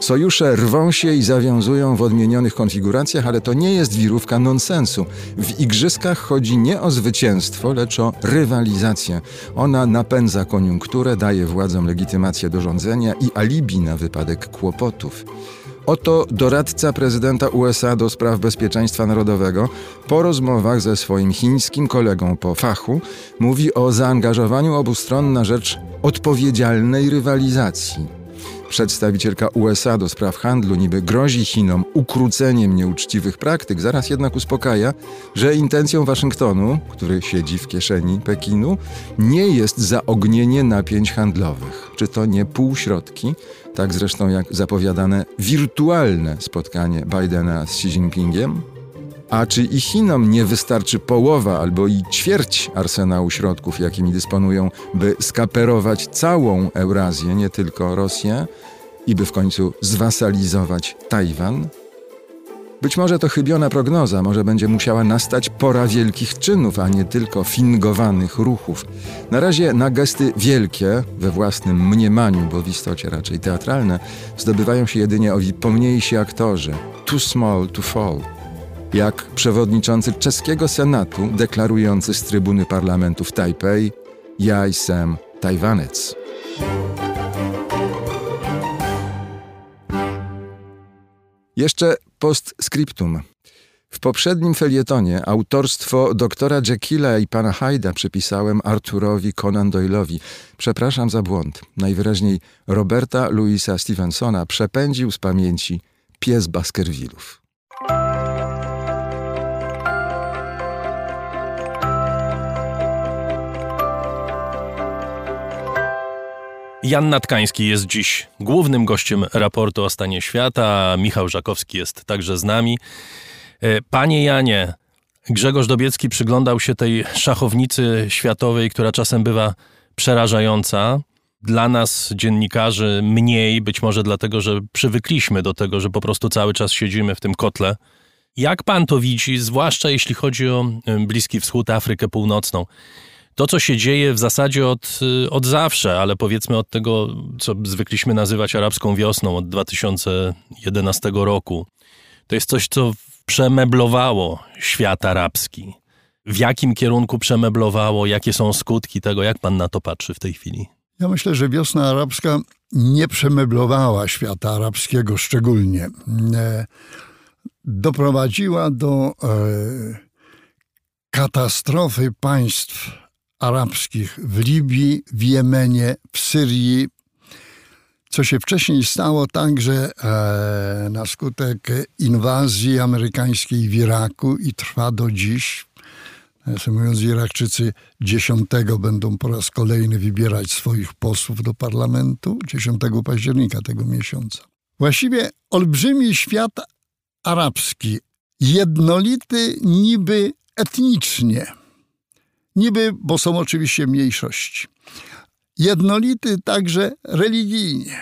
Sojusze rwą się i zawiązują w odmienionych konfiguracjach, ale to nie jest wirówka nonsensu. W igrzyskach chodzi nie o zwycięstwo, lecz o rywalizację. Ona napędza koniunkturę, daje władzom legitymację do rządzenia i alibi na wypadek kłopotów. Oto doradca prezydenta USA do spraw bezpieczeństwa narodowego po rozmowach ze swoim chińskim kolegą po fachu mówi o zaangażowaniu obu stron na rzecz odpowiedzialnej rywalizacji. Przedstawicielka USA do spraw handlu niby grozi Chinom ukróceniem nieuczciwych praktyk, zaraz jednak uspokaja, że intencją Waszyngtonu, który siedzi w kieszeni Pekinu, nie jest zaognienie napięć handlowych. Czy to nie półśrodki, tak zresztą jak zapowiadane wirtualne spotkanie Bidena z Xi Jinpingiem? A czy i Chinom nie wystarczy połowa albo i ćwierć arsenału środków, jakimi dysponują, by skaperować całą Eurazję, nie tylko Rosję, i by w końcu zwasalizować Tajwan? Być może to chybiona prognoza, może będzie musiała nastać pora wielkich czynów, a nie tylko fingowanych ruchów. Na razie na gesty wielkie, we własnym mniemaniu, bo w istocie raczej teatralne, zdobywają się jedynie owi pomniejsi aktorzy. Too small to fall. Jak przewodniczący czeskiego senatu deklarujący z trybuny parlamentu w Tajpej Ja jestem Tajwanec. Jeszcze postscriptum. W poprzednim felietonie autorstwo doktora Jekylla i pana Hyda przypisałem Arturowi Conan Doyle'owi. Przepraszam za błąd. Najwyraźniej Roberta Louisa Stevensona przepędził z pamięci pies Baskervillów. Jan Natkański jest dziś głównym gościem raportu o stanie świata. Michał Żakowski jest także z nami. E, Panie Janie, Grzegorz Dobiecki przyglądał się tej szachownicy światowej, która czasem bywa przerażająca. Dla nas, dziennikarzy, mniej, być może dlatego, że przywykliśmy do tego, że po prostu cały czas siedzimy w tym kotle. Jak pan to widzi, zwłaszcza jeśli chodzi o e, Bliski Wschód, Afrykę Północną? To, co się dzieje w zasadzie od, y, od zawsze, ale powiedzmy od tego, co zwykliśmy nazywać arabską wiosną od 2011 roku, to jest coś, co przemeblowało świat arabski. W jakim kierunku przemeblowało, jakie są skutki tego, jak pan na to patrzy w tej chwili? Ja myślę, że wiosna arabska nie przemeblowała świata arabskiego szczególnie. E, Doprowadziła do e, katastrofy państw arabskich w Libii, w Jemenie, w Syrii. Co się wcześniej stało także e, na skutek inwazji amerykańskiej w Iraku i trwa do dziś. Nawiasem mówiąc, Irakczycy 10 będą po raz kolejny wybierać swoich posłów do parlamentu, 10 października tego miesiąca. Właściwie olbrzymi świat arabski, jednolity niby etnicznie, niby, bo są oczywiście mniejszości. Jednolity także religijnie.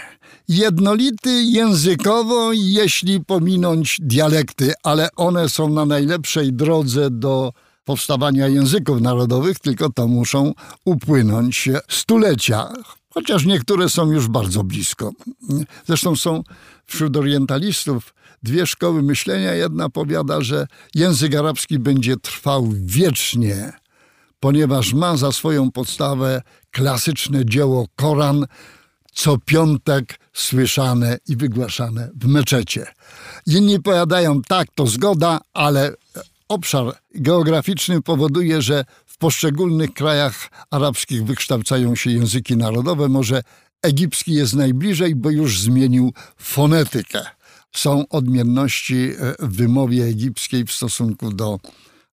Jednolity językowo, jeśli pominąć dialekty, ale one są na najlepszej drodze do powstawania języków narodowych, tylko to muszą upłynąć stulecia, chociaż niektóre są już bardzo blisko. Zresztą są wśród orientalistów dwie szkoły myślenia. Jedna powiada, że język arabski będzie trwał wiecznie, ponieważ ma za swoją podstawę klasyczne dzieło Koran, co piątek słyszane i wygłaszane w meczecie. Inni powiadają, tak, to zgoda, ale obszar geograficzny powoduje, że w poszczególnych krajach arabskich wykształcają się języki narodowe. Może egipski jest najbliżej, bo już zmienił fonetykę. Są odmienności e, w wymowie egipskiej w stosunku do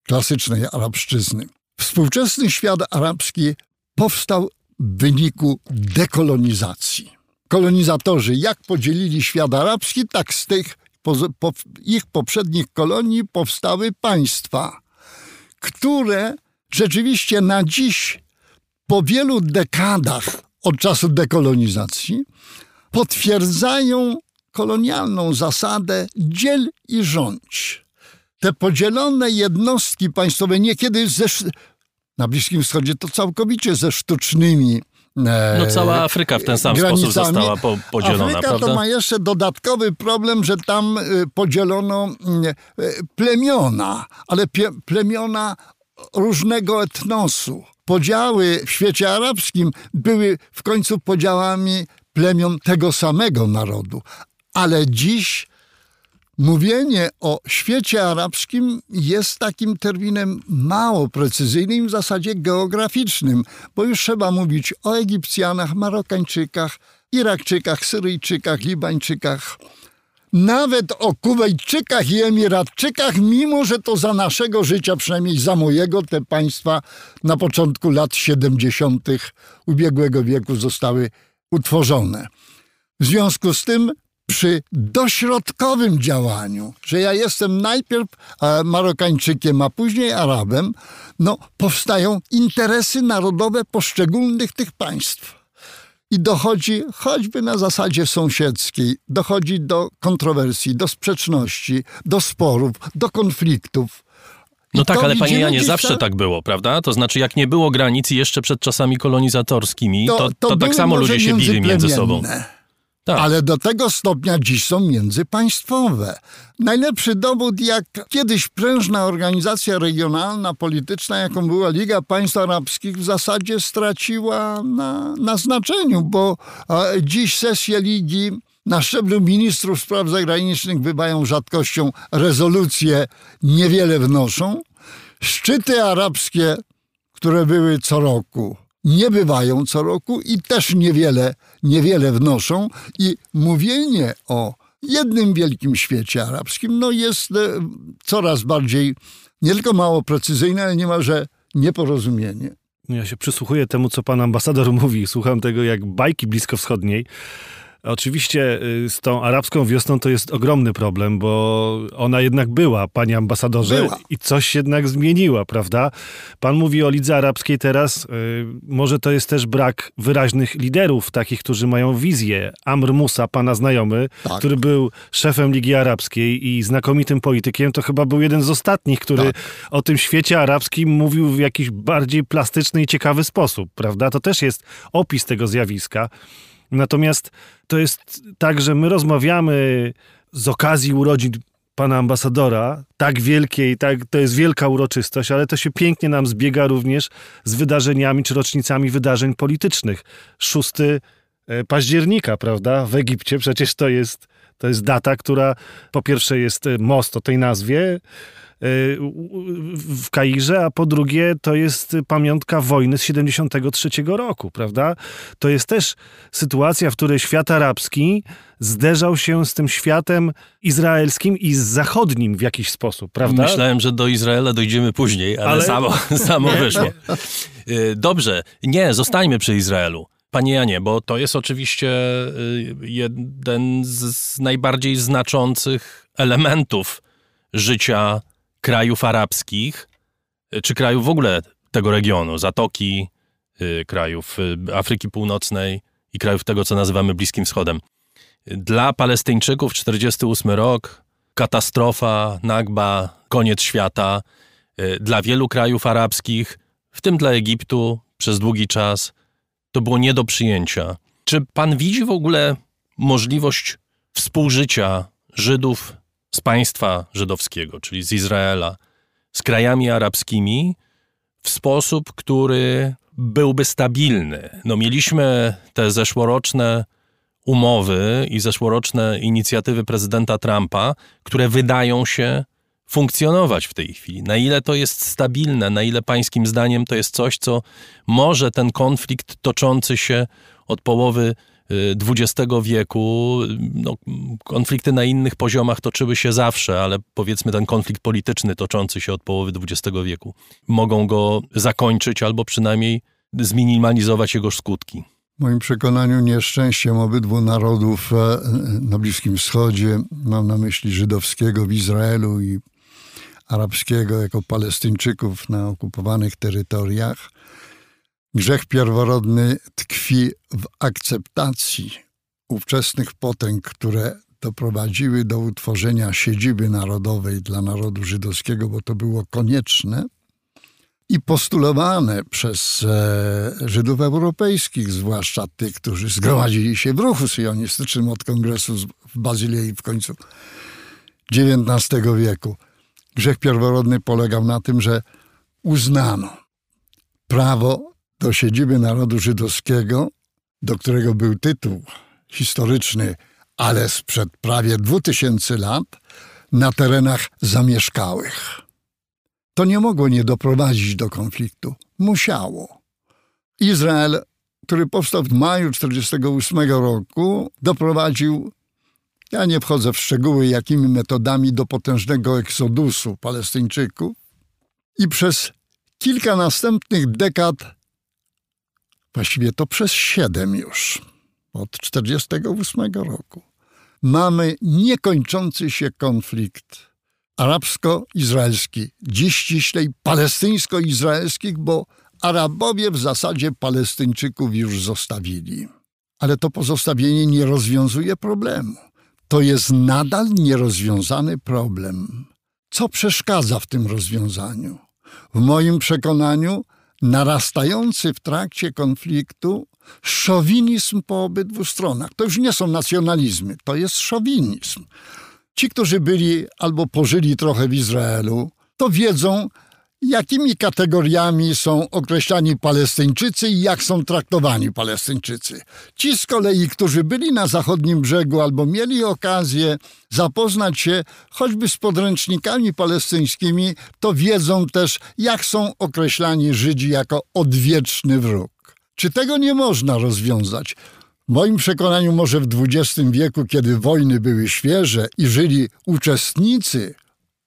klasycznej arabszczyzny. Współczesny świat arabski powstał w wyniku dekolonizacji. Kolonizatorzy jak podzielili świat arabski, tak z tych po, ich poprzednich kolonii powstały państwa, które rzeczywiście na dziś, po wielu dekadach od czasu dekolonizacji, potwierdzają kolonialną zasadę dziel i rządź. Te podzielone jednostki państwowe niekiedy ze, na Bliskim Wschodzie to całkowicie ze sztucznymi e, No cała Afryka w ten sam granicami. sposób została po, podzielona, Afryka prawda? to ma jeszcze dodatkowy problem, że tam y, podzielono y, y, plemiona, ale plemiona różnego etnosu. Podziały w świecie arabskim były w końcu podziałami plemion tego samego narodu. Ale dziś Mówienie o świecie arabskim jest takim terminem mało precyzyjnym, w zasadzie geograficznym, bo już trzeba mówić o Egipcjanach, Marokańczykach, Irakczykach, Syryjczykach, Libańczykach, nawet o Kuwejczykach i Emiratczykach, mimo że to za naszego życia, przynajmniej za mojego, te państwa na początku lat 70. ubiegłego wieku zostały utworzone. W związku z tym przy dośrodkowym działaniu, że ja jestem najpierw e, Marokańczykiem, a później Arabem, no powstają interesy narodowe poszczególnych tych państw. I dochodzi, choćby na zasadzie sąsiedzkiej, dochodzi do kontrowersji, do sprzeczności, do sporów, do konfliktów. I No tak, to ale panie Janie, zawsze tam- tak było, prawda? To znaczy, jak nie było granic jeszcze przed czasami kolonizatorskimi, to, to, były tak samo ludzie się bili między sobą. Tak. Ale do tego stopnia dziś są międzypaństwowe. Najlepszy dowód, jak kiedyś prężna organizacja regionalna, polityczna, jaką była Liga Państw Arabskich, w zasadzie straciła na, na znaczeniu, bo dziś sesje Ligi na szczeblu ministrów spraw zagranicznych bywają rzadkością, rezolucje niewiele wnoszą. Szczyty arabskie które były co roku, nie bywają co roku i też niewiele, niewiele wnoszą. I mówienie o jednym wielkim świecie arabskim no jest e, coraz bardziej nie tylko mało precyzyjne, ale niemalże nieporozumienie. Ja się przysłuchuję temu, co pan ambasador mówi. Słucham tego jak bajki bliskowschodniej. Oczywiście y, z tą arabską wiosną to jest ogromny problem, bo ona jednak była, panie ambasadorze, Była. i coś jednak zmieniła, prawda? Pan mówi o Lidze Arabskiej teraz. y, Może to jest też brak wyraźnych liderów, takich, którzy mają wizję. Amr Musa, pana znajomy, Tak. który był szefem Ligi Arabskiej i znakomitym politykiem, to chyba był jeden z ostatnich, który Tak. o tym świecie arabskim mówił w jakiś bardziej plastyczny i ciekawy sposób, prawda? To też jest opis tego zjawiska. Natomiast to jest tak, że my rozmawiamy z okazji urodzin pana ambasadora, tak wielkiej, tak, to jest wielka uroczystość, ale to się pięknie nam zbiega również z wydarzeniami czy rocznicami wydarzeń politycznych. 6 e, października, prawda, w Egipcie przecież to jest, to jest data, która po pierwsze jest e, most o tej nazwie, w Kairze, a po drugie to jest pamiątka wojny z 73 roku, prawda? To jest też sytuacja, w której świat arabski zderzał się z tym światem izraelskim i z zachodnim w jakiś sposób, prawda? Myślałem, że do Izraela dojdziemy później, ale, Ale- samo, samo wyszło. Y, Dobrze, nie, zostańmy przy Izraelu. Panie Janie, bo to jest oczywiście y, jeden z najbardziej znaczących elementów życia krajów arabskich, y, czy krajów w ogóle tego regionu, Zatoki, y, krajów y, Afryki Północnej i krajów tego, co nazywamy Bliskim Wschodem. Dla Palestyńczyków 48 rok, katastrofa, nagba, koniec świata. Dla wielu krajów arabskich, w tym dla Egiptu, przez długi czas, to było nie do przyjęcia. Czy pan widzi w ogóle możliwość współżycia Żydów z państwa żydowskiego, czyli z Izraela, z krajami arabskimi w sposób, który byłby stabilny? No, mieliśmy te zeszłoroczne umowy i zeszłoroczne inicjatywy prezydenta Trumpa, które wydają się funkcjonować w tej chwili. Na ile to jest stabilne, na ile pańskim zdaniem to jest coś, co może ten konflikt toczący się od połowy XX wieku, no, konflikty na innych poziomach toczyły się zawsze, ale powiedzmy ten konflikt polityczny toczący się od połowy XX wieku, mogą go zakończyć albo przynajmniej zminimalizować jego skutki. W moim przekonaniu nieszczęściem obydwu narodów e, na Bliskim Wschodzie, mam na myśli żydowskiego w Izraelu i arabskiego jako Palestyńczyków na okupowanych terytoriach, grzech pierworodny tkwi w akceptacji ówczesnych potęg, które doprowadziły do utworzenia siedziby narodowej dla narodu żydowskiego, bo to było konieczne, i postulowane przez e, Żydów europejskich, zwłaszcza tych, którzy zgromadzili się w ruchu sionistycznym od kongresu w Bazylei w końcu XIX wieku. Grzech pierworodny polegał na tym, że uznano prawo do siedziby narodu żydowskiego, do którego był tytuł historyczny, ale sprzed prawie 2000 lat, na terenach zamieszkałych. To nie mogło nie doprowadzić do konfliktu. Musiało. Izrael, który powstał w maju 1948 roku, doprowadził, ja nie wchodzę w szczegóły, jakimi metodami, do potężnego eksodusu Palestyńczyków i przez kilka następnych dekad, właściwie to przez siedem już, od 1948 roku, mamy niekończący się konflikt arabsko-izraelski, dziś ściślej palestyńsko-izraelskich, bo Arabowie w zasadzie Palestyńczyków już zostawili. Ale to pozostawienie nie rozwiązuje problemu. To jest nadal nierozwiązany problem. Co przeszkadza w tym rozwiązaniu? W moim przekonaniu narastający w trakcie konfliktu szowinizm po obydwu stronach. To już nie są nacjonalizmy, to jest szowinizm. Ci, którzy byli albo pożyli trochę w Izraelu, to wiedzą, jakimi kategoriami są określani Palestyńczycy i jak są traktowani Palestyńczycy. Ci z kolei, którzy byli na zachodnim brzegu albo mieli okazję zapoznać się choćby z podręcznikami palestyńskimi, to wiedzą też, jak są określani Żydzi jako odwieczny wróg. Czy tego nie można rozwiązać? W moim przekonaniu może w XX wieku, kiedy wojny były świeże i żyli uczestnicy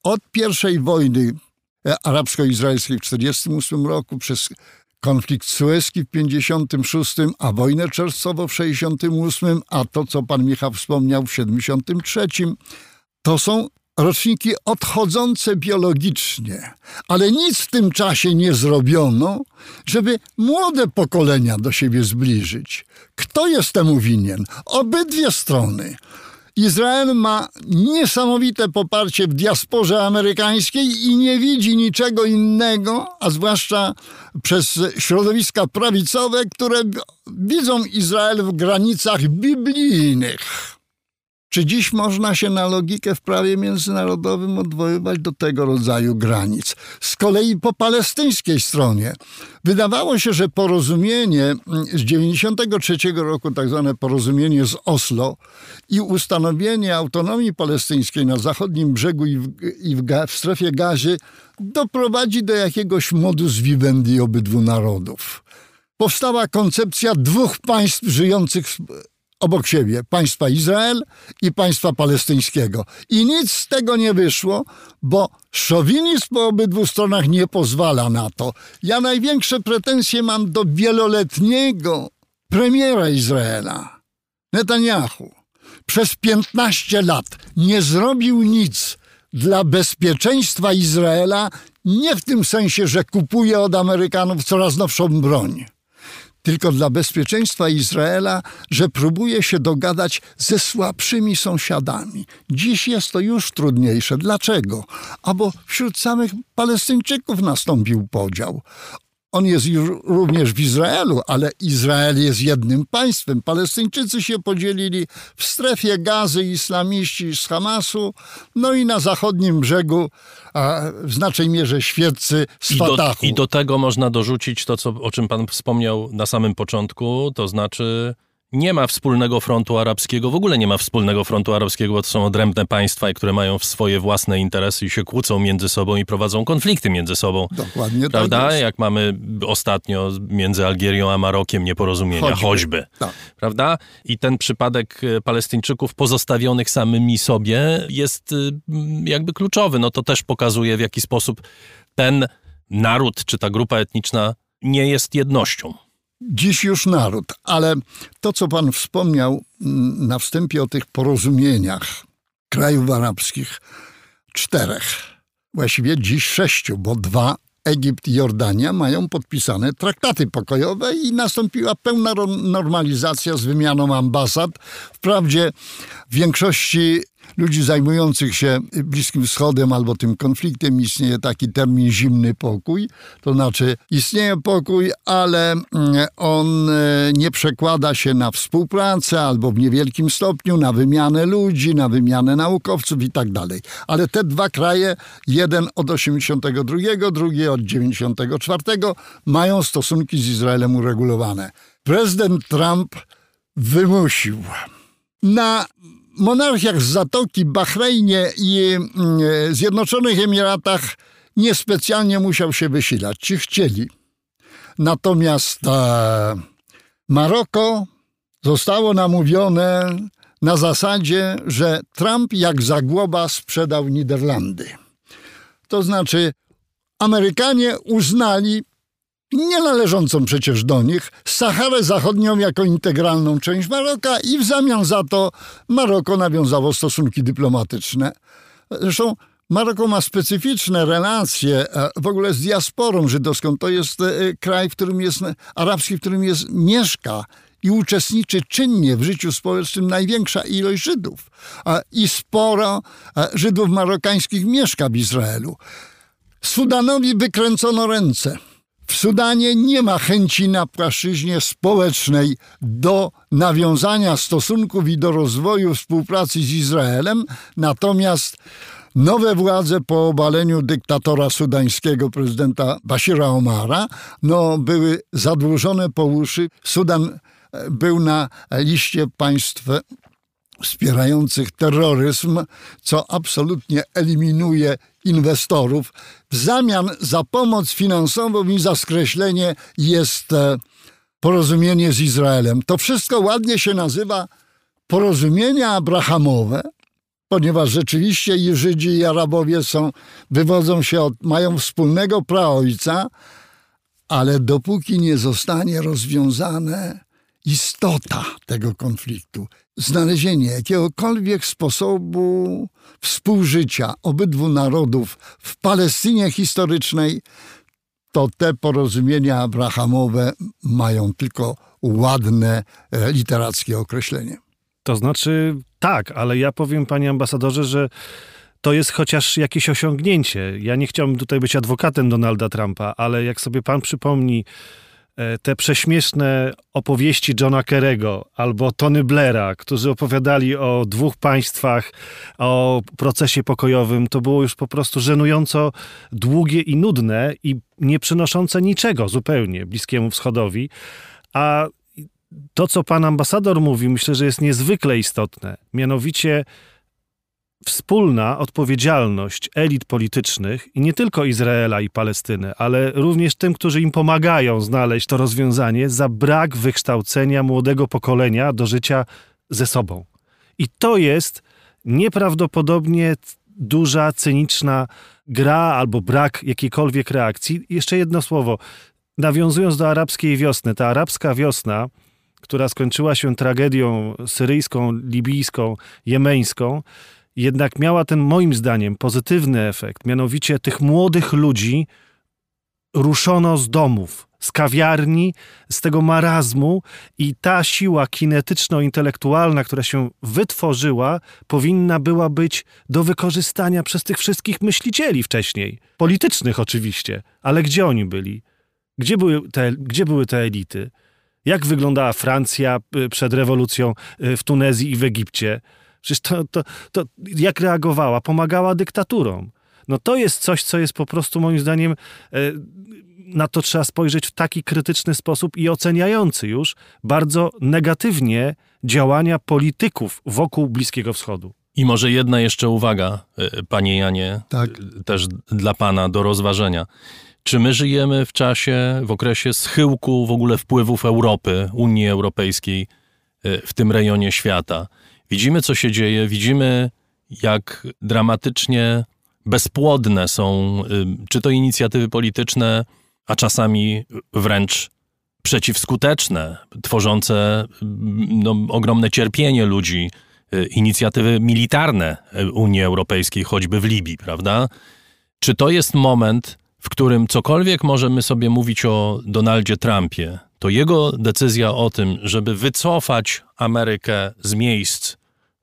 od pierwszej wojny arabsko-izraelskiej w 1948 roku przez konflikt sueski w 56, a wojnę czerwcową w 68, a to, co pan Michał wspomniał w 73, to są roczniki odchodzące biologicznie, ale nic w tym czasie nie zrobiono, żeby młode pokolenia do siebie zbliżyć. Kto jest temu winien? Obydwie strony. Izrael ma niesamowite poparcie w diasporze amerykańskiej i nie widzi niczego innego, a zwłaszcza przez środowiska prawicowe, które widzą Izrael w granicach biblijnych. Czy dziś można się na logikę w prawie międzynarodowym odwoływać do tego rodzaju granic? Z kolei po palestyńskiej stronie wydawało się, że porozumienie mm, z 93 roku, tak zwane porozumienie z Oslo i ustanowienie autonomii palestyńskiej na zachodnim brzegu i w, i w, w strefie gazy doprowadzi do jakiegoś modus vivendi obydwu narodów. Powstała koncepcja dwóch państw żyjących obok siebie państwa Izrael i państwa palestyńskiego. I nic z tego nie wyszło, bo szowinizm po obydwu stronach nie pozwala na to. Ja największe pretensje mam do wieloletniego premiera Izraela, Netanyahu. Przez 15 lat nie zrobił nic dla bezpieczeństwa Izraela, nie w tym sensie, że kupuje od Amerykanów coraz nowszą broń tylko dla bezpieczeństwa Izraela, że próbuje się dogadać ze słabszymi sąsiadami. Dziś jest to już trudniejsze. Dlaczego? Albo wśród samych Palestyńczyków nastąpił podział. On jest już również w Izraelu, ale Izrael jest jednym państwem. Palestyńczycy się podzielili w strefie gazy islamiści z Hamasu, no i na zachodnim brzegu a w znacznej mierze świeccy z I do. I do tego można dorzucić to, co, o czym pan wspomniał na samym początku, to znaczy nie ma wspólnego frontu arabskiego, w ogóle nie ma wspólnego frontu arabskiego, bo to są odrębne państwa, które mają swoje własne interesy i się kłócą między sobą i prowadzą konflikty między sobą. Dokładnie Prawda? tak. Jak mamy ostatnio między Algierią a Marokiem nieporozumienia, choćby. Choćby. Tak. Prawda? I ten przypadek e, Palestyńczyków pozostawionych samymi sobie jest m, jakby kluczowy. No to też pokazuje, w jaki sposób ten naród czy ta grupa etniczna nie jest jednością. Dziś już naród, ale to, co pan wspomniał mm, na wstępie o tych porozumieniach krajów arabskich, czterech, właściwie dziś sześciu, bo dwa, Egipt i Jordania, mają podpisane traktaty pokojowe i nastąpiła pełna normalizacja z wymianą ambasad. Wprawdzie w większości ludzi zajmujących się Bliskim Wschodem albo tym konfliktem istnieje taki termin zimny pokój. To znaczy istnieje pokój, ale mm, on e, nie przekłada się na współpracę albo w niewielkim stopniu na wymianę ludzi, na wymianę naukowców i tak dalej. Ale te dwa kraje, jeden od 82, drugi od 94, mają stosunki z Izraelem uregulowane. Prezydent Trump wymusił na monarchiach z Zatoki, Bahrajnie i mm, Zjednoczonych Emiratach niespecjalnie musiał się wysilać. Ci chcieli. Natomiast e, Maroko zostało namówione na zasadzie, że Trump jak zagłoba sprzedał Niderlandy. To znaczy Amerykanie uznali nie należącą przecież do nich, Saharę Zachodnią jako integralną część Maroka i w zamian za to Maroko nawiązało stosunki dyplomatyczne. Zresztą Maroko ma specyficzne relacje e, w ogóle z diasporą żydowską. To jest e, kraj, w którym jest, arabski, w którym jest, mieszka i uczestniczy czynnie w życiu społecznym największa ilość Żydów. A- I sporo e, Żydów marokańskich mieszka w Izraelu. Sudanowi wykręcono ręce. W Sudanie nie ma chęci na płaszczyźnie społecznej do nawiązania stosunków i do rozwoju współpracy z Izraelem, natomiast nowe władze po obaleniu dyktatora sudańskiego prezydenta Bashira Omara no, były zadłużone po uszy. Sudan e, był na liście państw wspierających terroryzm, co absolutnie eliminuje inwestorów. W zamian za pomoc finansową i za skreślenie jest e, porozumienie z Izraelem. To wszystko ładnie się nazywa porozumienia abrahamowe, ponieważ rzeczywiście i Żydzi i Arabowie są, wywodzą się od, mają wspólnego praojca, ale dopóki nie zostanie rozwiązane istota tego konfliktu, znalezienie jakiegokolwiek sposobu współżycia obydwu narodów w Palestynie historycznej, to te porozumienia abrahamowe mają tylko ładne e, literackie określenie. To znaczy tak, ale ja powiem panie ambasadorze, że to jest chociaż jakieś osiągnięcie. Ja nie chciałbym tutaj być adwokatem Donalda Trumpa, ale jak sobie pan przypomni te prześmieszne opowieści Johna Kerego albo Tony Blaira, którzy opowiadali o dwóch państwach, o procesie pokojowym, to było już po prostu żenująco długie i nudne i nie przynoszące niczego zupełnie Bliskiemu Wschodowi. A to, co pan ambasador mówi, myślę, że jest niezwykle istotne. Mianowicie wspólna odpowiedzialność elit politycznych i nie tylko Izraela i Palestyny, ale również tym, którzy im pomagają znaleźć to rozwiązanie za brak wykształcenia młodego pokolenia do życia ze sobą. I to jest nieprawdopodobnie duża, cyniczna gra albo brak jakiejkolwiek reakcji. Jeszcze jedno słowo. Nawiązując do arabskiej wiosny, ta arabska wiosna, która skończyła się tragedią syryjską, libijską, jemeńską, jednak miała ten moim zdaniem pozytywny efekt. Mianowicie tych młodych ludzi ruszono z domów, z kawiarni, z tego marazmu i ta siła kinetyczno-intelektualna, która się wytworzyła, powinna była być do wykorzystania przez tych wszystkich myślicieli wcześniej. Politycznych oczywiście, ale gdzie oni byli? Gdzie były te, gdzie były te elity? Jak wyglądała Francja y, przed rewolucją y, w Tunezji i w Egipcie? Przecież to, to, to jak reagowała? Pomagała dyktaturom. No to jest coś, co jest po prostu moim zdaniem, e, na to trzeba spojrzeć w taki krytyczny sposób i oceniający już bardzo negatywnie działania polityków wokół Bliskiego Wschodu. I może jedna jeszcze uwaga, y, panie Janie, Tak. y, też dla pana do rozważenia. Czy my żyjemy w czasie, w okresie schyłku w ogóle wpływów Europy, Unii Europejskiej w tym rejonie świata? Widzimy, co się dzieje, widzimy, jak dramatycznie bezpłodne są y, czy to inicjatywy polityczne, a czasami wręcz przeciwskuteczne, tworzące mm, no, ogromne cierpienie ludzi, y, inicjatywy militarne y, Unii Europejskiej, choćby w Libii, prawda? Czy to jest moment, w którym cokolwiek możemy sobie mówić o Donaldzie Trumpie, to jego decyzja o tym, żeby wycofać Amerykę z miejsc,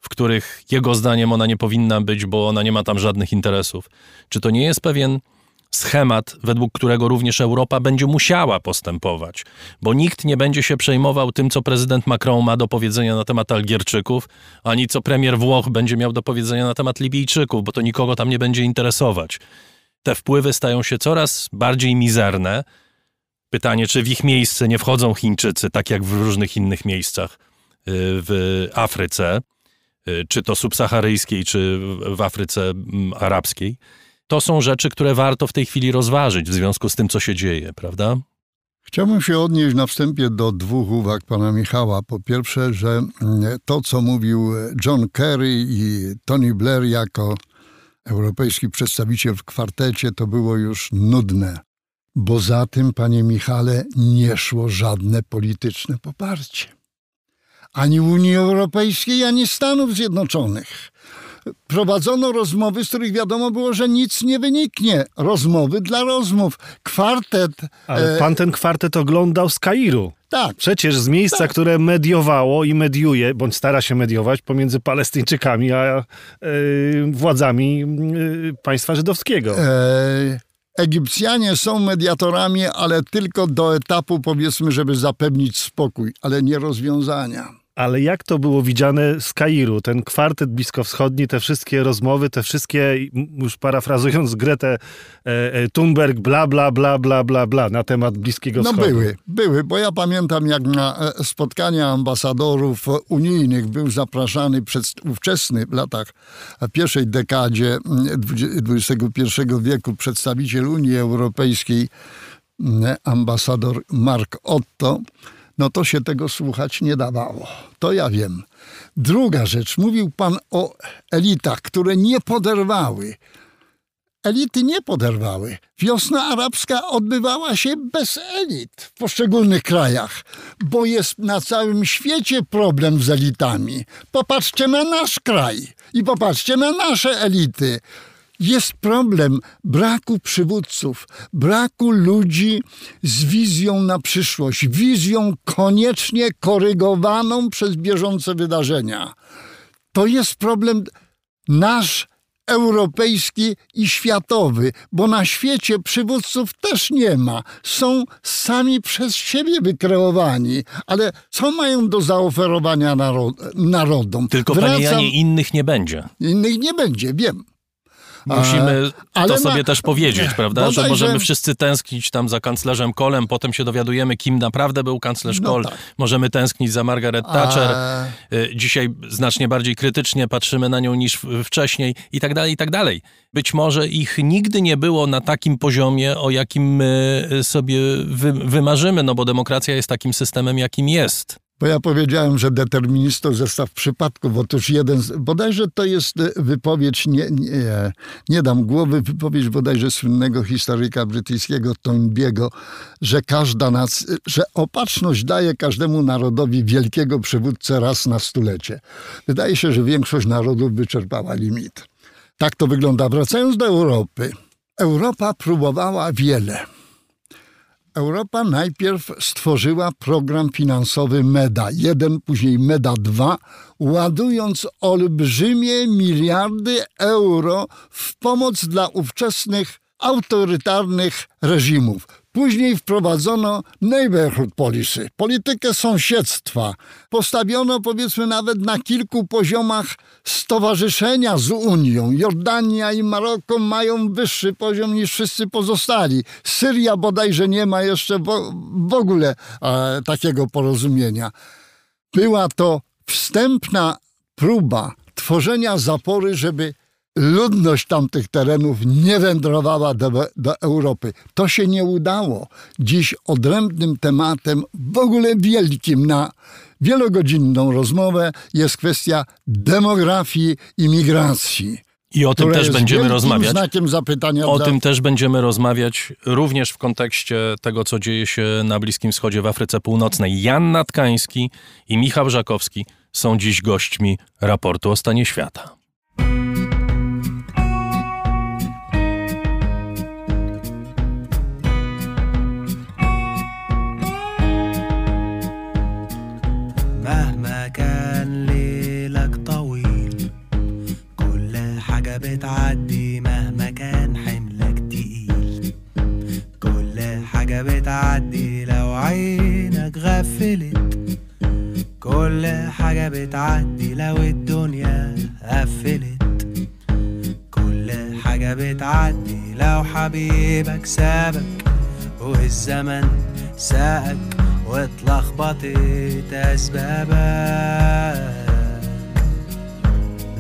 w których jego zdaniem ona nie powinna być, bo ona nie ma tam żadnych interesów, czy to nie jest pewien schemat, według którego również Europa będzie musiała postępować, bo nikt nie będzie się przejmował tym, co prezydent Macron ma do powiedzenia na temat Algierczyków, ani co premier Włoch będzie miał do powiedzenia na temat Libijczyków, bo to nikogo tam nie będzie interesować. Te wpływy stają się coraz bardziej mizerne. Pytanie, czy w ich miejsce nie wchodzą Chińczycy, tak jak w różnych innych miejscach y, w Afryce, czy to subsaharyjskiej, czy w Afryce arabskiej. To są rzeczy, które warto w tej chwili rozważyć w związku z tym, co się dzieje, prawda? Chciałbym się odnieść na wstępie do dwóch uwag pana Michała. Po pierwsze, że mm, to, co mówił John Kerry i Tony Blair jako europejski przedstawiciel w kwartecie, to było już nudne. bo za tym, panie Michale, nie szło żadne polityczne poparcie. Ani Unii Europejskiej, ani Stanów Zjednoczonych. Prowadzono rozmowy, z których wiadomo było, że nic nie wyniknie. Rozmowy dla rozmów. Kwartet. Ale e, pan ten kwartet oglądał z Kairu. tak, Przecież z miejsca, które mediowało i mediuje, bądź stara się mediować pomiędzy Palestyńczykami a e, władzami e, państwa żydowskiego. Egipcjanie są mediatorami, ale tylko do etapu, powiedzmy, żeby zapewnić spokój, ale nie rozwiązania. Ale jak to było widziane z Kairu? Ten kwartet bliskowschodni, te wszystkie rozmowy, te wszystkie, już parafrazując Gretę e, e, Thunberg, bla, bla, bla, bla, bla, bla, na temat Bliskiego No Wschodu. były, były, bo ja pamiętam, jak na e, spotkania ambasadorów unijnych był zapraszany przez ówczesny w latach w pierwszej dekadzie mm, XXI wieku przedstawiciel Unii Europejskiej, mm, ambasador Mark Otto, no to się tego słuchać nie dawało. To ja wiem. Druga rzecz, mówił pan o elitach, które nie poderwały elity nie poderwały. Wiosna arabska odbywała się bez elit w poszczególnych krajach, bo jest na całym świecie problem z elitami. Popatrzcie na nasz kraj i popatrzcie na nasze elity. Jest problem braku przywódców, braku ludzi z wizją na przyszłość, wizją koniecznie korygowaną przez bieżące wydarzenia. To jest problem nasz europejski i światowy, bo na świecie przywódców też nie ma. Są sami przez siebie wykreowani, ale co mają do zaoferowania narod- narodom? Tylko panie Wracam- Janie, innych nie będzie. Innych nie będzie, wiem. Musimy ale to sobie też powiedzieć, prawda? Że możemy wszyscy tęsknić tam za kanclerzem Kolem, potem się dowiadujemy, kim naprawdę był kanclerz No Kohl. tak. Możemy tęsknić za Margaret Thatcher. A- Y, Dzisiaj znacznie bardziej krytycznie patrzymy na nią niż wcześniej i tak dalej, i tak dalej. Być może ich nigdy nie było na takim poziomie, o jakim my sobie wy, wymarzymy, no bo demokracja jest takim systemem, jakim jest. Bo ja powiedziałem, że deterministą zestaw przypadków. Otóż jeden, z, bodajże to jest e, wypowiedź, nie, nie, nie dam głowy, wypowiedź bodajże słynnego historyka brytyjskiego Toynbiego, że każda nac, że opatrzność daje każdemu narodowi wielkiego przywódcę raz na stulecie. Wydaje się, że większość narodów wyczerpała limit. Tak to wygląda. Wracając do Europy. Europa próbowała wiele. Europa najpierw stworzyła program finansowy MEDA 1, później MEDA 2, ładując olbrzymie miliardy euro w pomoc dla ówczesnych autorytarnych reżimów. Później wprowadzono neighborhood policy, politykę sąsiedztwa. Postawiono powiedzmy nawet na kilku poziomach stowarzyszenia z Unią. Jordania i Maroko mają wyższy poziom niż wszyscy pozostali. Syria bodajże nie ma jeszcze w, ogóle e, takiego porozumienia. Była to wstępna próba tworzenia zapory, żeby ludność tamtych terenów nie wędrowała do, do Europy. To się nie udało. Dziś odrębnym tematem, w ogóle wielkim na wielogodzinną rozmowę jest kwestia demografii i migracji. I o tym też będziemy rozmawiać. znakiem zapytania. O dla- tym też będziemy rozmawiać również w kontekście tego, co dzieje się na Bliskim Wschodzie, w Afryce Północnej. Jan Natkański i Michał Żakowski są dziś gośćmi raportu o stanie świata. مهما كان ليلك طويل كل حاجة بتعدي مهما كان حملك تقيل. كل حاجة بتعدي لو عينك غفلت. كل حاجة بتعدي لو الدنيا قفلت. كل حاجة بتعدي لو حبيبك سابك والزمن ساقك. واتلخبطت أسبابك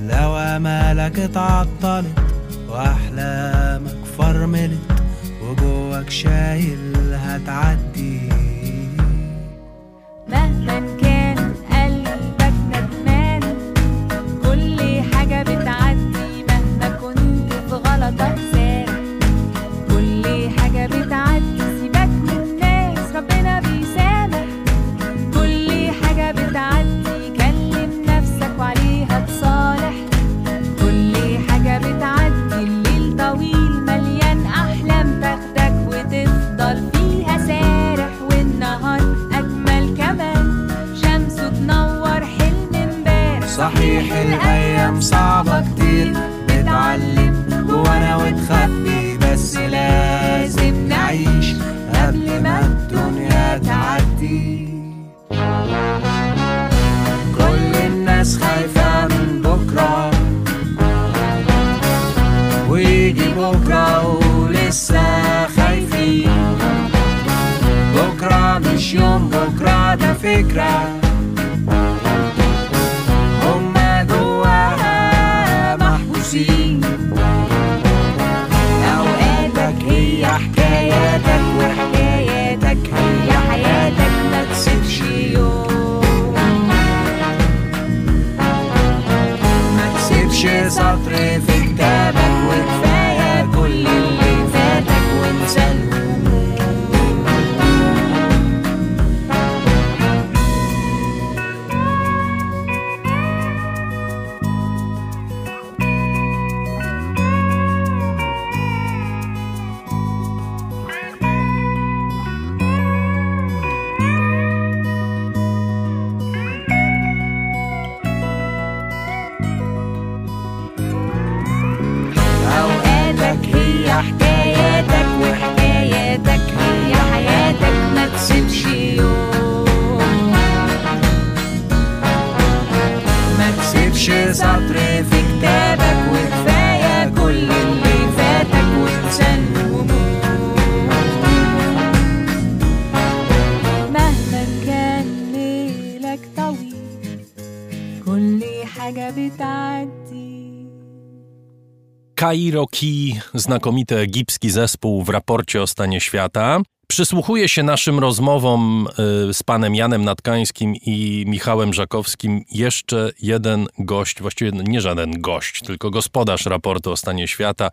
لو أمالك اتعطلت وأحلامك فرملت وجواك شايل هتعدي. مهما كان قلبك ندمان كل حاجة بتعدي. Kairoki, znakomity egipski zespół w raporcie o stanie świata. Przysłuchuje się naszym rozmowom y, z panem Janem Natkańskim i Michałem Żakowskim jeszcze jeden gość, właściwie nie żaden gość, tylko gospodarz raportu o stanie świata.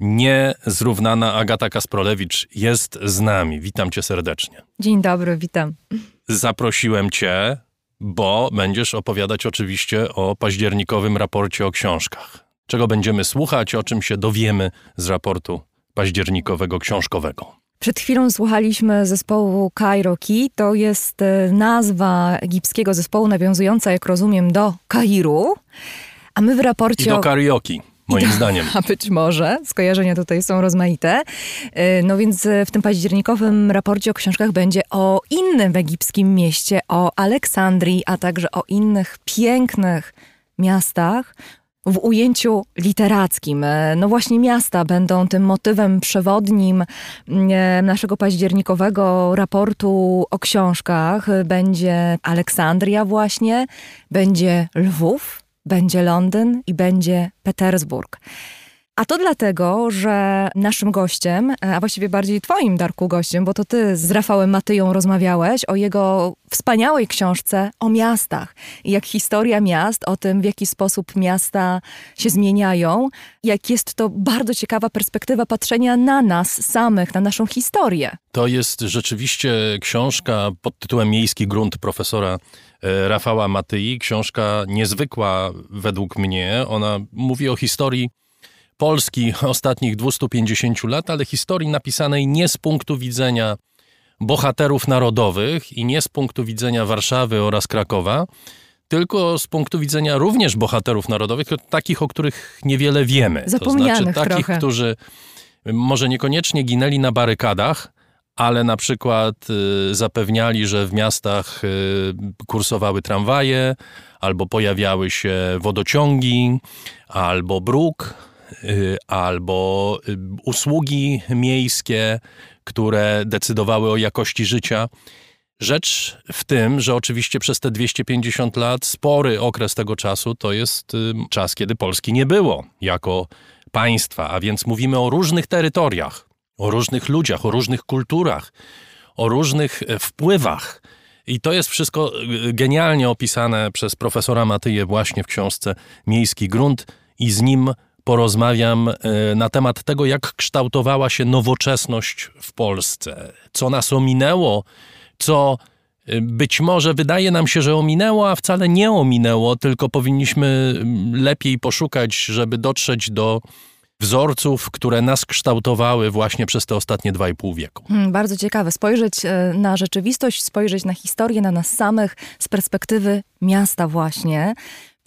Niezrównana Agata Kasprolewicz jest z nami. Witam cię serdecznie. Dzień dobry, witam. Zaprosiłem cię, bo będziesz opowiadać oczywiście o październikowym raporcie o książkach. Czego będziemy słuchać, o czym się dowiemy z raportu październikowego książkowego. Przed chwilą słuchaliśmy zespołu Kairoki. To jest e, nazwa egipskiego zespołu nawiązująca, jak rozumiem, do Kairu. A my w I raporcie do o... karaoke, moim zdaniem. A być może, skojarzenia tutaj są rozmaite. E, No więc e, w tym październikowym raporcie o książkach będzie o innym egipskim mieście, o Aleksandrii, a także o innych pięknych miastach w ujęciu literackim. E, No właśnie miasta będą tym motywem przewodnim e, naszego październikowego raportu o książkach. Będzie Aleksandria właśnie, będzie Lwów, będzie Londyn i będzie Petersburg. A to dlatego, że naszym gościem, e, a właściwie bardziej twoim, Darku, gościem, bo to ty z Rafałem Matyją rozmawiałeś o jego wspaniałej książce o miastach jak historia miast, o tym, w jaki sposób miasta się zmieniają, jak jest to bardzo ciekawa perspektywa patrzenia na nas samych, na naszą historię. To jest rzeczywiście książka pod tytułem Miejski grunt profesora e, Rafała Matyi. Książka niezwykła według mnie. Ona mówi o historii Polski ostatnich 250 lat, ale historii napisanej nie z punktu widzenia bohaterów narodowych i nie z punktu widzenia Warszawy oraz Krakowa, tylko z punktu widzenia również bohaterów narodowych, takich, o których niewiele wiemy. Zapomnianych to znaczy takich, trochę. którzy może niekoniecznie ginęli na barykadach, ale na przykład y, zapewniali, że w miastach y, kursowały tramwaje, albo pojawiały się wodociągi, albo bruk, albo y, usługi miejskie, które decydowały o jakości życia. Rzecz w tym, że oczywiście przez te 250 lat, spory okres tego czasu, to jest y, czas, kiedy Polski nie było jako państwa, a więc mówimy o różnych terytoriach, o różnych ludziach, o różnych kulturach, o różnych e, wpływach. I to jest wszystko y, genialnie opisane przez profesora Matyję właśnie w książce Miejski Grunt i z nim porozmawiam e, na temat tego, jak kształtowała się nowoczesność w Polsce, co nas ominęło, co y, być może wydaje nam się, że ominęło, a wcale nie ominęło, tylko powinniśmy mm, lepiej poszukać, żeby dotrzeć do wzorców, które nas kształtowały właśnie przez te ostatnie dwa i pół wieku. Hmm, bardzo ciekawe. Spojrzeć e, na rzeczywistość, spojrzeć na historię, na nas samych z perspektywy miasta właśnie.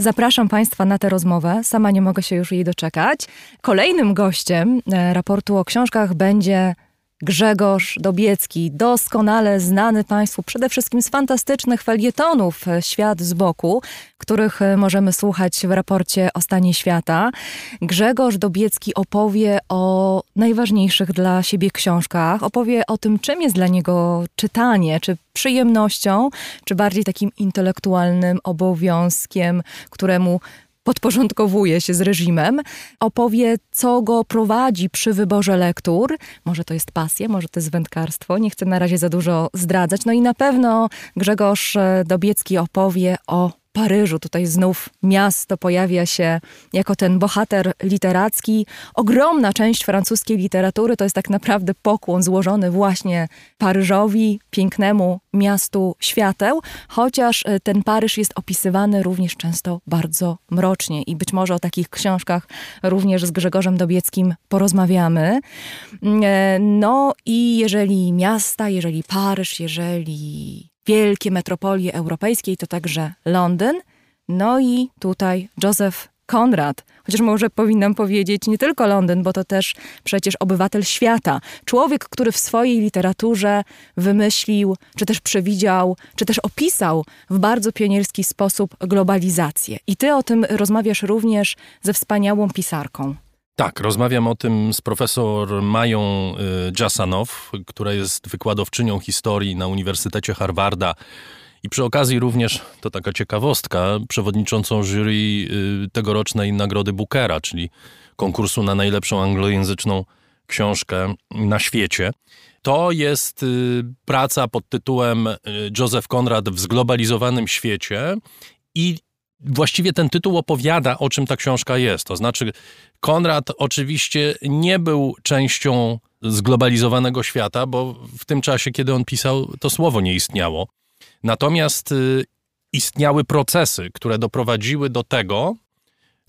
Zapraszam Państwa na tę rozmowę. Sama nie mogę się już jej doczekać. Kolejnym gościem e, raportu o książkach będzie Grzegorz Dobiecki, doskonale znany Państwu przede wszystkim z fantastycznych felietonów e, Świat z boku, których e, możemy słuchać w raporcie o stanie świata. Grzegorz Dobiecki opowie o najważniejszych dla siebie książkach, opowie o tym, czym jest dla niego czytanie, czy przyjemnością, czy bardziej takim intelektualnym obowiązkiem, któremu podporządkowuje się z reżimem, opowie, co go prowadzi przy wyborze lektur. Może to jest pasja, może to jest wędkarstwo, nie chcę na razie za dużo zdradzać. No i na pewno Grzegorz Dobiecki opowie o Paryżu. Tutaj znów miasto pojawia się jako ten bohater literacki. Ogromna część francuskiej literatury to jest tak naprawdę pokłon złożony właśnie Paryżowi, pięknemu miastu świateł, chociaż e, ten Paryż jest opisywany również często bardzo mrocznie i być może o takich książkach również z Grzegorzem Dobieckim porozmawiamy. E, No i jeżeli miasta, jeżeli Paryż, jeżeli wielkie metropolie europejskie, to także Londyn. No i tutaj Joseph Conrad, chociaż może powinnam powiedzieć nie tylko Londyn, bo to też przecież obywatel świata. Człowiek, który w swojej literaturze wymyślił, czy też przewidział, czy też opisał w bardzo pionierski sposób globalizację. I ty o tym rozmawiasz również ze wspaniałą pisarką. Tak, rozmawiam o tym z profesor Mają y, Jasanow, która jest wykładowczynią historii na Uniwersytecie Harvarda i przy okazji również, to taka ciekawostka, przewodniczącą jury y, tegorocznej Nagrody Bookera, czyli konkursu na najlepszą anglojęzyczną książkę na świecie. To jest y, praca pod tytułem y, Joseph Conrad w zglobalizowanym świecie i właściwie ten tytuł opowiada, o czym ta książka jest. To znaczy, Konrad oczywiście nie był częścią zglobalizowanego świata, bo w tym czasie, kiedy on pisał, to słowo nie istniało. Natomiast y, istniały procesy, które doprowadziły do tego,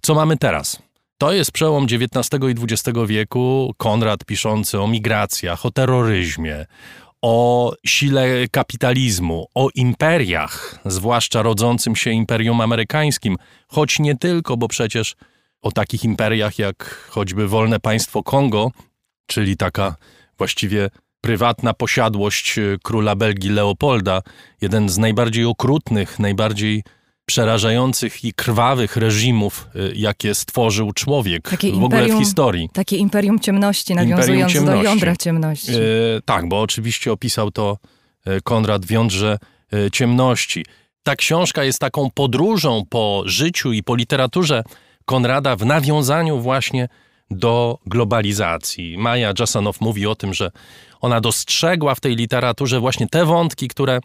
co mamy teraz. To jest przełom XIX i XX wieku. Konrad piszący o migracjach, o terroryzmie, o sile kapitalizmu, o imperiach, zwłaszcza rodzącym się imperium amerykańskim, choć nie tylko, bo przecież o takich imperiach jak choćby wolne państwo Kongo, czyli taka właściwie prywatna posiadłość e, króla Belgii Leopolda, jeden z najbardziej okrutnych, najbardziej przerażających i krwawych reżimów, e, jakie stworzył człowiek Takie w ogóle w historii. Takie imperium ciemności, nawiązując do ciemności. jądra ciemności. E, tak, bo oczywiście opisał to e, Konrad w jądrze ciemności. Ta książka jest taką podróżą po życiu i po literaturze Konrada w nawiązaniu właśnie do globalizacji. Maja Jasanow mówi o tym, że ona dostrzegła w tej literaturze właśnie te wątki, które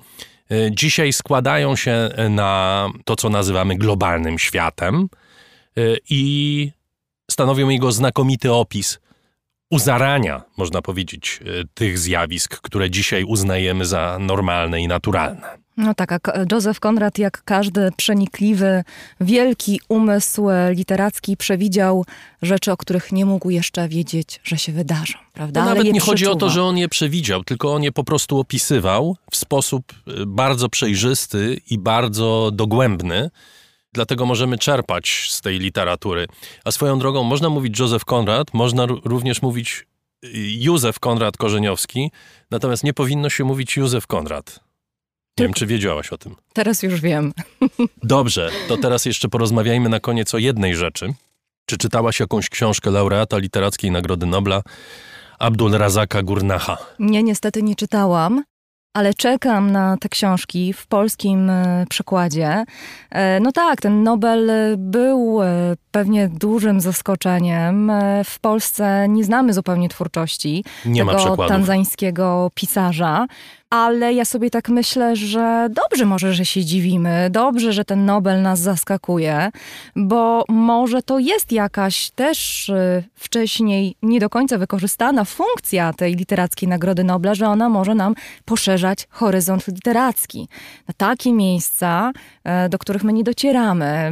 dzisiaj składają się na to, co nazywamy globalnym światem e, i stanowią jego znakomity opis uzarania, można powiedzieć, e, tych zjawisk, które dzisiaj uznajemy za normalne i naturalne. No tak, a Ko- Joseph Conrad, jak każdy przenikliwy, wielki umysł literacki, przewidział rzeczy, o których nie mógł jeszcze wiedzieć, że się wydarzą, prawda? Nawet nie chodzi o to, że on je przewidział, tylko on je po prostu opisywał w sposób e, bardzo przejrzysty i bardzo dogłębny. Dlatego możemy czerpać z tej literatury. A swoją drogą można mówić Józef Konrad, można również mówić y, Józef Konrad Korzeniowski, natomiast nie powinno się mówić Józef Konrad. Nie wiem, czy wiedziałaś o tym. Teraz już wiem. Dobrze, to teraz jeszcze porozmawiajmy na koniec o jednej rzeczy. Czy czytałaś jakąś książkę laureata Literackiej Nagrody Nobla Abdul Razaka Gurnaha? Nie, niestety nie czytałam, ale czekam na te książki w polskim e, przekładzie. E, No tak, ten Nobel był e, pewnie dużym zaskoczeniem. W Polsce nie znamy zupełnie twórczości Nie tego tanzańskiego pisarza. Ale ja sobie tak myślę, że dobrze może, że się dziwimy, dobrze, że ten Nobel nas zaskakuje, bo może to jest jakaś też y, wcześniej nie do końca wykorzystana funkcja tej literackiej Nagrody Nobla, że ona może nam poszerzać horyzont literacki. Na takie miejsca, do których my nie docieramy.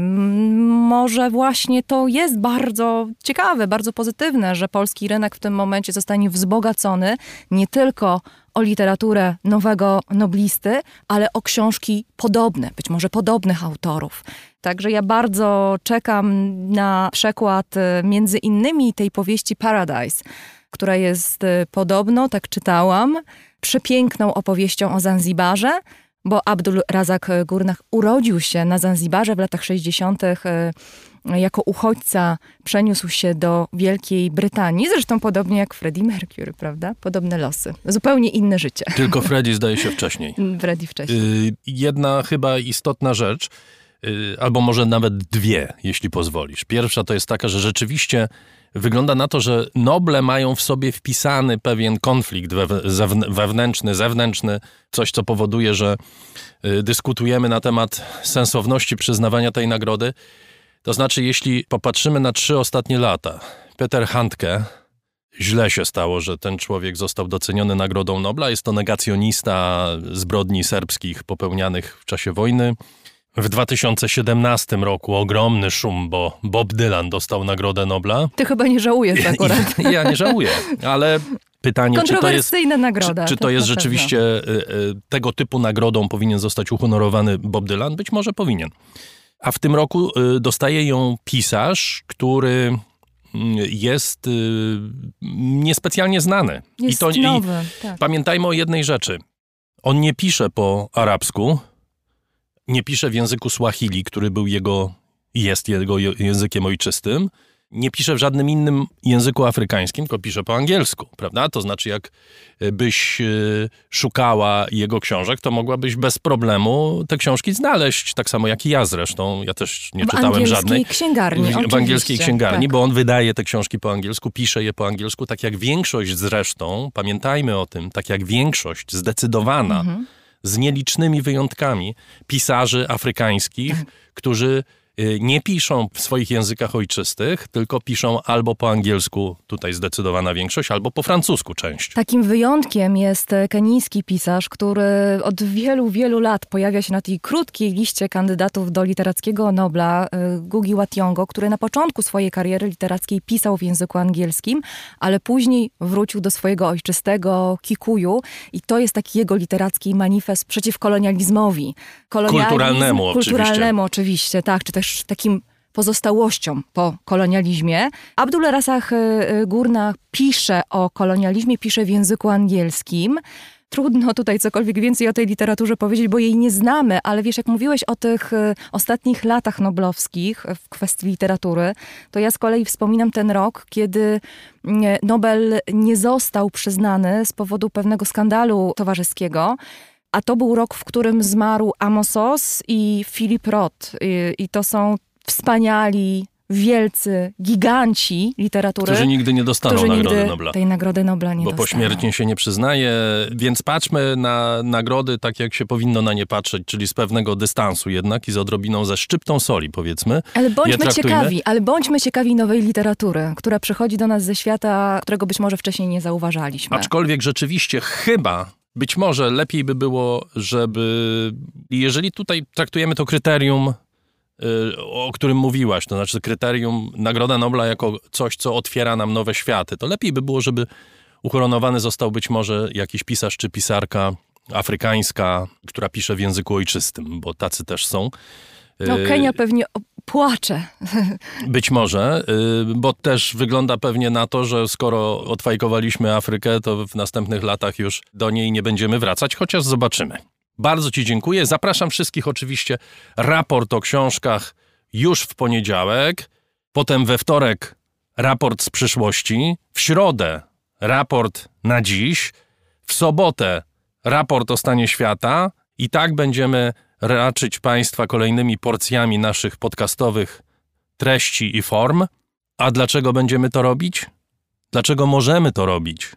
Może właśnie to jest bardzo ciekawe, bardzo pozytywne, że polski rynek w tym momencie zostanie wzbogacony nie tylko o literaturę nowego noblisty, ale o książki podobne, być może podobnych autorów. Także ja bardzo czekam na przekład e, między innymi tej powieści Paradise, która jest y, podobno, tak czytałam, przepiękną opowieścią o Zanzibarze, bo Abdul Razak Gurnach urodził się na Zanzibarze w latach 60. y, Jako uchodźca przeniósł się do Wielkiej Brytanii, zresztą podobnie jak Freddie Mercury, prawda? Podobne losy. Zupełnie inne życie. Tylko Freddie zdaje się wcześniej. Freddie wcześniej. Y, Jedna chyba istotna rzecz, y, albo może nawet dwie, jeśli pozwolisz. Pierwsza to jest taka, że rzeczywiście wygląda na to, że Noble mają w sobie wpisany pewien konflikt wewnętrzny, zewnętrzny, coś co powoduje, że y, dyskutujemy na temat sensowności przyznawania tej nagrody. To znaczy, jeśli popatrzymy na trzy ostatnie lata, Peter Handke, źle się stało, że ten człowiek został doceniony Nagrodą Nobla. Jest to negacjonista zbrodni serbskich popełnianych w czasie wojny. W 2017 roku ogromny szum, bo Bob Dylan dostał Nagrodę Nobla. Ty chyba nie żałujesz akurat. Ja nie żałuję, ale pytanie, czy to jest, nagroda. czy, czy to jest na pewno. rzeczywiście y, y, tego typu nagrodą powinien zostać uhonorowany Bob Dylan? Być może powinien. A w tym roku y, dostaje ją pisarz, który mm, jest niespecjalnie znany. Jest I to, nowy, tak. Pamiętajmy o jednej rzeczy. On nie pisze po arabsku, nie pisze w języku Swahili, który był jego, jest jego je- językiem ojczystym. Nie pisze w żadnym innym języku afrykańskim, tylko pisze po angielsku, prawda? To znaczy, jak y, byś y, szukała jego książek, to mogłabyś bez problemu te książki znaleźć, tak samo jak i ja zresztą. Ja też nie W czytałem żadnej. księgarni, W, w angielskiej księgarni, tak. bo on wydaje te książki po angielsku, pisze je po angielsku, tak jak większość zresztą, pamiętajmy o tym, tak jak większość zdecydowana, Mhm. Z nielicznymi wyjątkami, pisarzy afrykańskich, Tak. którzy nie piszą w swoich językach ojczystych, tylko piszą albo po angielsku, tutaj zdecydowana większość, albo po francusku część. Takim wyjątkiem jest e, kenijski pisarz, który od wielu, wielu lat pojawia się na tej krótkiej liście kandydatów do literackiego Nobla, e, Gugi wa Thiong'o, który na początku swojej kariery literackiej pisał w języku angielskim, ale później wrócił do swojego ojczystego Kikuyu i to jest taki jego literacki manifest przeciw kolonializmowi. Kolonializm- Kulturalnemu oczywiście. Kulturalnemu oczywiście, tak, czy też takim pozostałością po kolonializmie. Abdul Rasach y, y, Gurna pisze o kolonializmie, pisze w języku angielskim. Trudno tutaj cokolwiek więcej o tej literaturze powiedzieć, bo jej nie znamy, ale wiesz, jak mówiłeś o tych y, ostatnich latach noblowskich w kwestii literatury, to ja z kolei wspominam ten rok, kiedy mm, Nobel nie został przyznany z powodu pewnego skandalu towarzyskiego. A to był rok, w którym zmarł Amos Oz i Philip Roth. I, I to są wspaniali, wielcy, giganci literatury. Którzy nigdy nie dostaną którzy Nagrody nigdy Nobla. tej Nagrody Nobla nie Bo dostaną. pośmiertnie się nie przyznaje, więc patrzmy na nagrody tak, jak się powinno na nie patrzeć, czyli z pewnego dystansu jednak i z odrobiną ze szczyptą soli, powiedzmy. Ale bądźmy ciekawi, ale bądźmy ciekawi nowej literatury, która przychodzi do nas ze świata, którego być może wcześniej nie zauważaliśmy. Aczkolwiek rzeczywiście chyba, być może lepiej by było, żeby, jeżeli tutaj traktujemy to kryterium, y, o którym mówiłaś, to znaczy kryterium Nagroda Nobla jako coś, co otwiera nam nowe światy, to lepiej by było, żeby ukoronowany został być może jakiś pisarz czy pisarka afrykańska, która pisze w języku ojczystym, bo tacy też są. No, Y, Kenia pewnie płacze. być może, y, bo też wygląda pewnie na to, że skoro odfajkowaliśmy Afrykę, to w następnych latach już do niej nie będziemy wracać, chociaż zobaczymy. Bardzo Ci dziękuję. Zapraszam wszystkich oczywiście. Raport o książkach już w poniedziałek, potem we wtorek raport z przyszłości, w środę raport na dziś, w sobotę raport o stanie świata i tak będziemy raczyć Państwa kolejnymi porcjami naszych podcastowych treści i form. A dlaczego będziemy to robić? Dlaczego możemy to robić?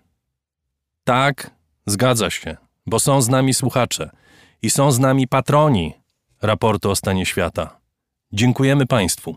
Tak, zgadza się, bo są z nami słuchacze i są z nami patroni raportu o stanie świata. Dziękujemy Państwu.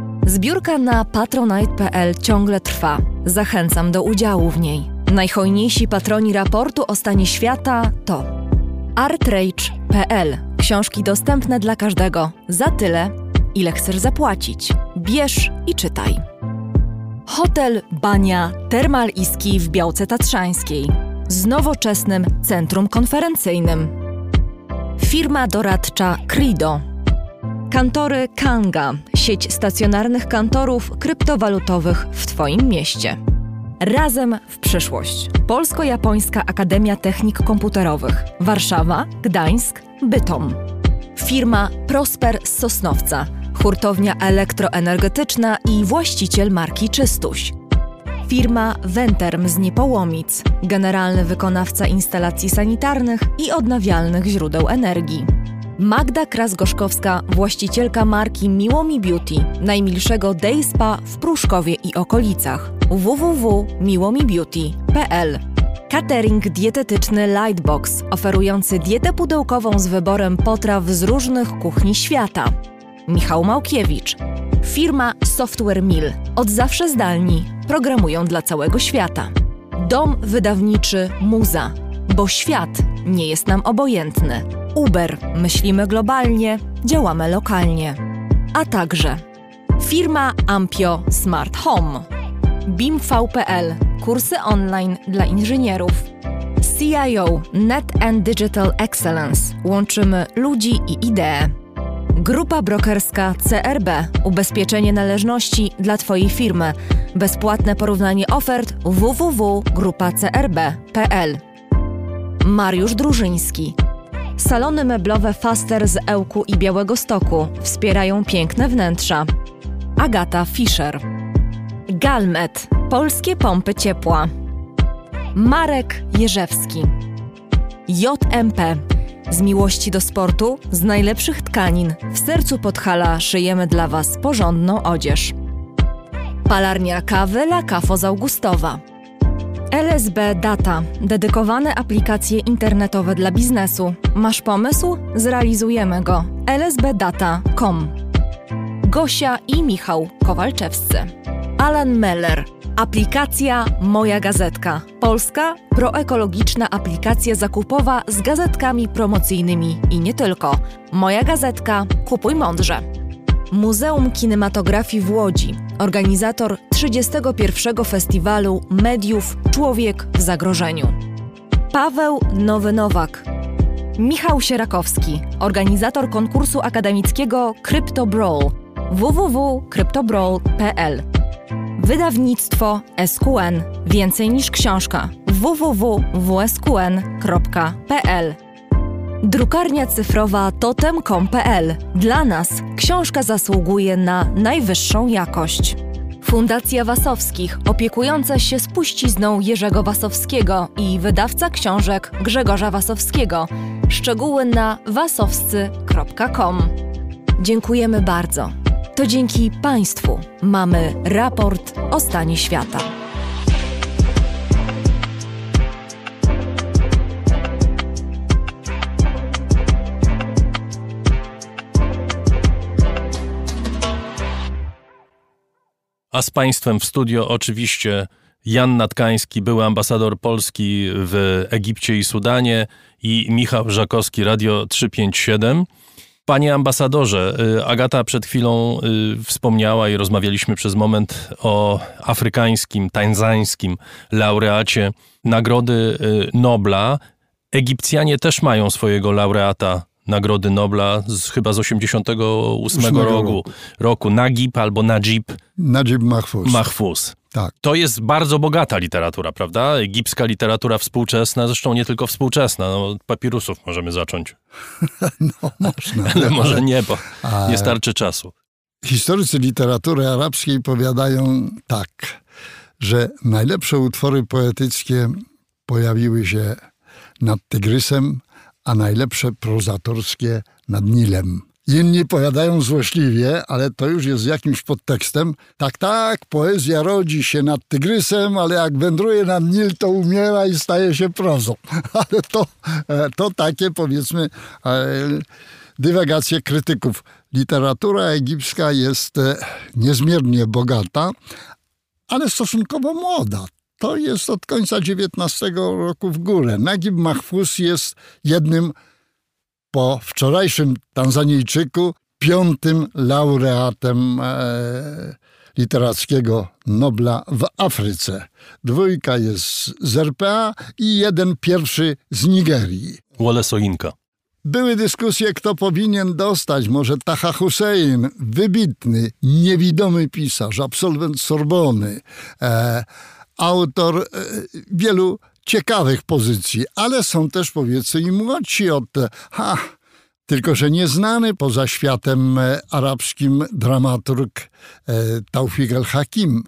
Zbiórka na patronite.pl ciągle trwa. Zachęcam do udziału w niej. Najhojniejsi patroni raportu o stanie świata to artrage.pl. Książki dostępne dla każdego za tyle, ile chcesz zapłacić. Bierz i czytaj. Hotel Bania Termal w Białce Tatrzańskiej z nowoczesnym centrum konferencyjnym. Firma doradcza Crido. Kantory Kanga, sieć stacjonarnych kantorów kryptowalutowych w Twoim mieście. Razem w przyszłość. Polsko-Japońska Akademia Technik Komputerowych. Warszawa, Gdańsk, Bytom. Firma Prosper z Sosnowca. Hurtownia elektroenergetyczna i właściciel marki Czystuś. Firma Venterm z Niepołomic. Generalny wykonawca instalacji sanitarnych i odnawialnych źródeł energii. Magda Kras-Gorzkowska, właścicielka marki Miłomi Beauty, najmilszego day spa w Pruszkowie i okolicach. www.miłomibeauty.pl Catering dietetyczny Lightbox, oferujący dietę pudełkową z wyborem potraw z różnych kuchni świata. Michał Małkiewicz. Firma Software Mill. Od zawsze zdalni. Programują dla całego świata. Dom wydawniczy Muza. Bo świat nie jest nam obojętny. Uber. Myślimy globalnie, działamy lokalnie. A także firma Ampio Smart Home. BIMV.pl. Kursy online dla inżynierów. CIO Net and Digital Excellence. Łączymy ludzi i idee. Grupa brokerska CRB. Ubezpieczenie należności dla Twojej firmy. Bezpłatne porównanie ofert www.grupacrb.pl. Mariusz Drużyński. Salony meblowe Faster z Ełku i Białego Stoku wspierają piękne wnętrza. Agata Fischer. Galmet. Polskie pompy ciepła. Marek Jerzewski. JMP. Z miłości do sportu, z najlepszych tkanin, w sercu Podhala szyjemy dla Was porządną odzież. Palarnia kawy La Cafo z Augustowa. LSB Data. Dedykowane aplikacje internetowe dla biznesu. Masz pomysł? Zrealizujemy go. lsbdata.com Gosia i Michał Kowalczewscy. Alan Meller. Aplikacja Moja Gazetka. Polska proekologiczna aplikacja zakupowa z gazetkami promocyjnymi i nie tylko. Moja Gazetka. Kupuj mądrze. Muzeum Kinematografii w Łodzi. Organizator 31. Festiwalu Mediów Człowiek w Zagrożeniu. Paweł Nowy Nowak. Michał Sierakowski, organizator konkursu akademickiego Crypto Brawl www.cryptobrawl.pl Wydawnictwo SQN. Więcej niż książka www.wsqn.pl Drukarnia cyfrowa totem.com.pl Dla nas książka zasługuje na najwyższą jakość. Fundacja Wasowskich, opiekująca się spuścizną Jerzego Wasowskiego i wydawca książek Grzegorza Wasowskiego. Szczegóły na wasowscy.com. Dziękujemy bardzo. To dzięki Państwu mamy raport o stanie świata. A z Państwem w studio oczywiście Jan Natkański, były ambasador Polski w Egipcie i Sudanie i Michał Żakowski, Radio 357. Panie ambasadorze, y, Agata przed chwilą y, wspomniała i rozmawialiśmy przez moment o afrykańskim, tańzańskim laureacie Nagrody y, Nobla. Egipcjanie też mają swojego laureata Nagrody Nobla z, chyba z 88 Ósmego roku, roku. roku. Nagib albo Najib Najib Mahfouz. Mahfouz. tak. To jest bardzo bogata literatura, prawda? Egipska literatura współczesna, zresztą nie tylko współczesna. No, od papirusów możemy zacząć, No, można. ale może nie, bo nie starczy czasu. Historycy literatury arabskiej powiadają tak, że najlepsze utwory poetyckie pojawiły się nad Tygrysem, a najlepsze prozatorskie nad Nilem. Inni powiadają złośliwie, ale to już jest jakimś podtekstem. Tak, tak, poezja rodzi się nad tygrysem, ale jak wędruje nad Nil, to umiera i staje się prozą. Ale to, e, to takie powiedzmy e, dywagacje krytyków. Literatura egipska jest e, niezmiernie bogata, ale stosunkowo młoda. To jest od końca XIX roku w górę. Nagib Mahfuz jest jednym po wczorajszym Tanzanijczyku piątym laureatem e, literackiego Nobla w Afryce. Dwójka jest z RPA i jeden pierwszy z Nigerii. Wole Soinka. Były dyskusje, kto powinien dostać. Może Taha Hussein, wybitny, niewidomy pisarz, absolwent Sorbony, e, autor e, wielu ciekawych pozycji, ale są też powiedzmy i młodsi od ha, tylko że nieznany poza światem e, arabskim dramaturg e, Taufik el-Hakim.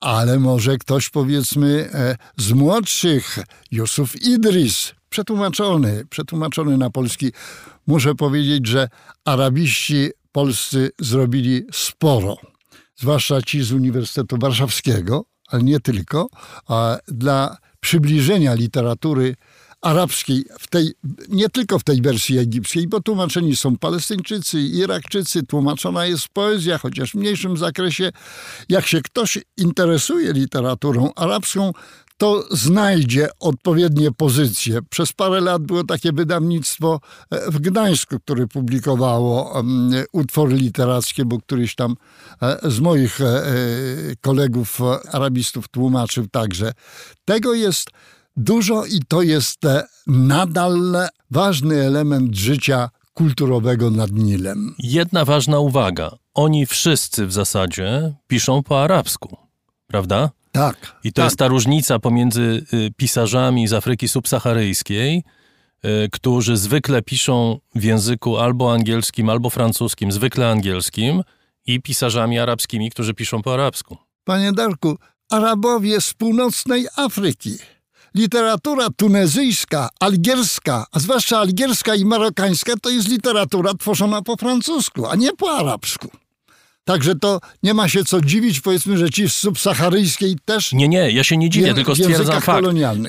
Ale może ktoś powiedzmy z młodszych, Jusuf Idris, przetłumaczony, przetłumaczony na polski. Muszę powiedzieć, że arabiści polscy zrobili sporo, zwłaszcza ci z Uniwersytetu Warszawskiego, ale nie tylko, dla przybliżenia literatury arabskiej, w tej, nie tylko w tej wersji egipskiej, bo tłumaczeni są Palestyńczycy, Irakczycy, tłumaczona jest poezja, chociaż w mniejszym zakresie. Jak się ktoś interesuje literaturą arabską, to znajdzie odpowiednie pozycje. Przez parę lat było takie wydawnictwo e, w Gdańsku, które publikowało utwory literackie, bo któryś tam e, z moich e, kolegów arabistów tłumaczył także. Tego jest dużo i to jest nadal ważny element życia kulturowego nad Nilem. Jedna ważna uwaga. Oni wszyscy w zasadzie piszą po arabsku, prawda? Tak. I to tak. jest ta różnica pomiędzy y, pisarzami z Afryki subsaharyjskiej, y, którzy zwykle piszą w języku albo angielskim, albo francuskim, zwykle angielskim, i pisarzami arabskimi, którzy piszą po arabsku. Panie Darku, Arabowie z północnej Afryki. Literatura tunezyjska, algierska, a zwłaszcza algierska i marokańska, to jest literatura tworzona po francusku, a nie po arabsku. Także to nie ma się co dziwić, powiedzmy, że ci z subsaharyjskiej też. Nie, nie, ja się nie dziwię, tylko stwierdzam fakt.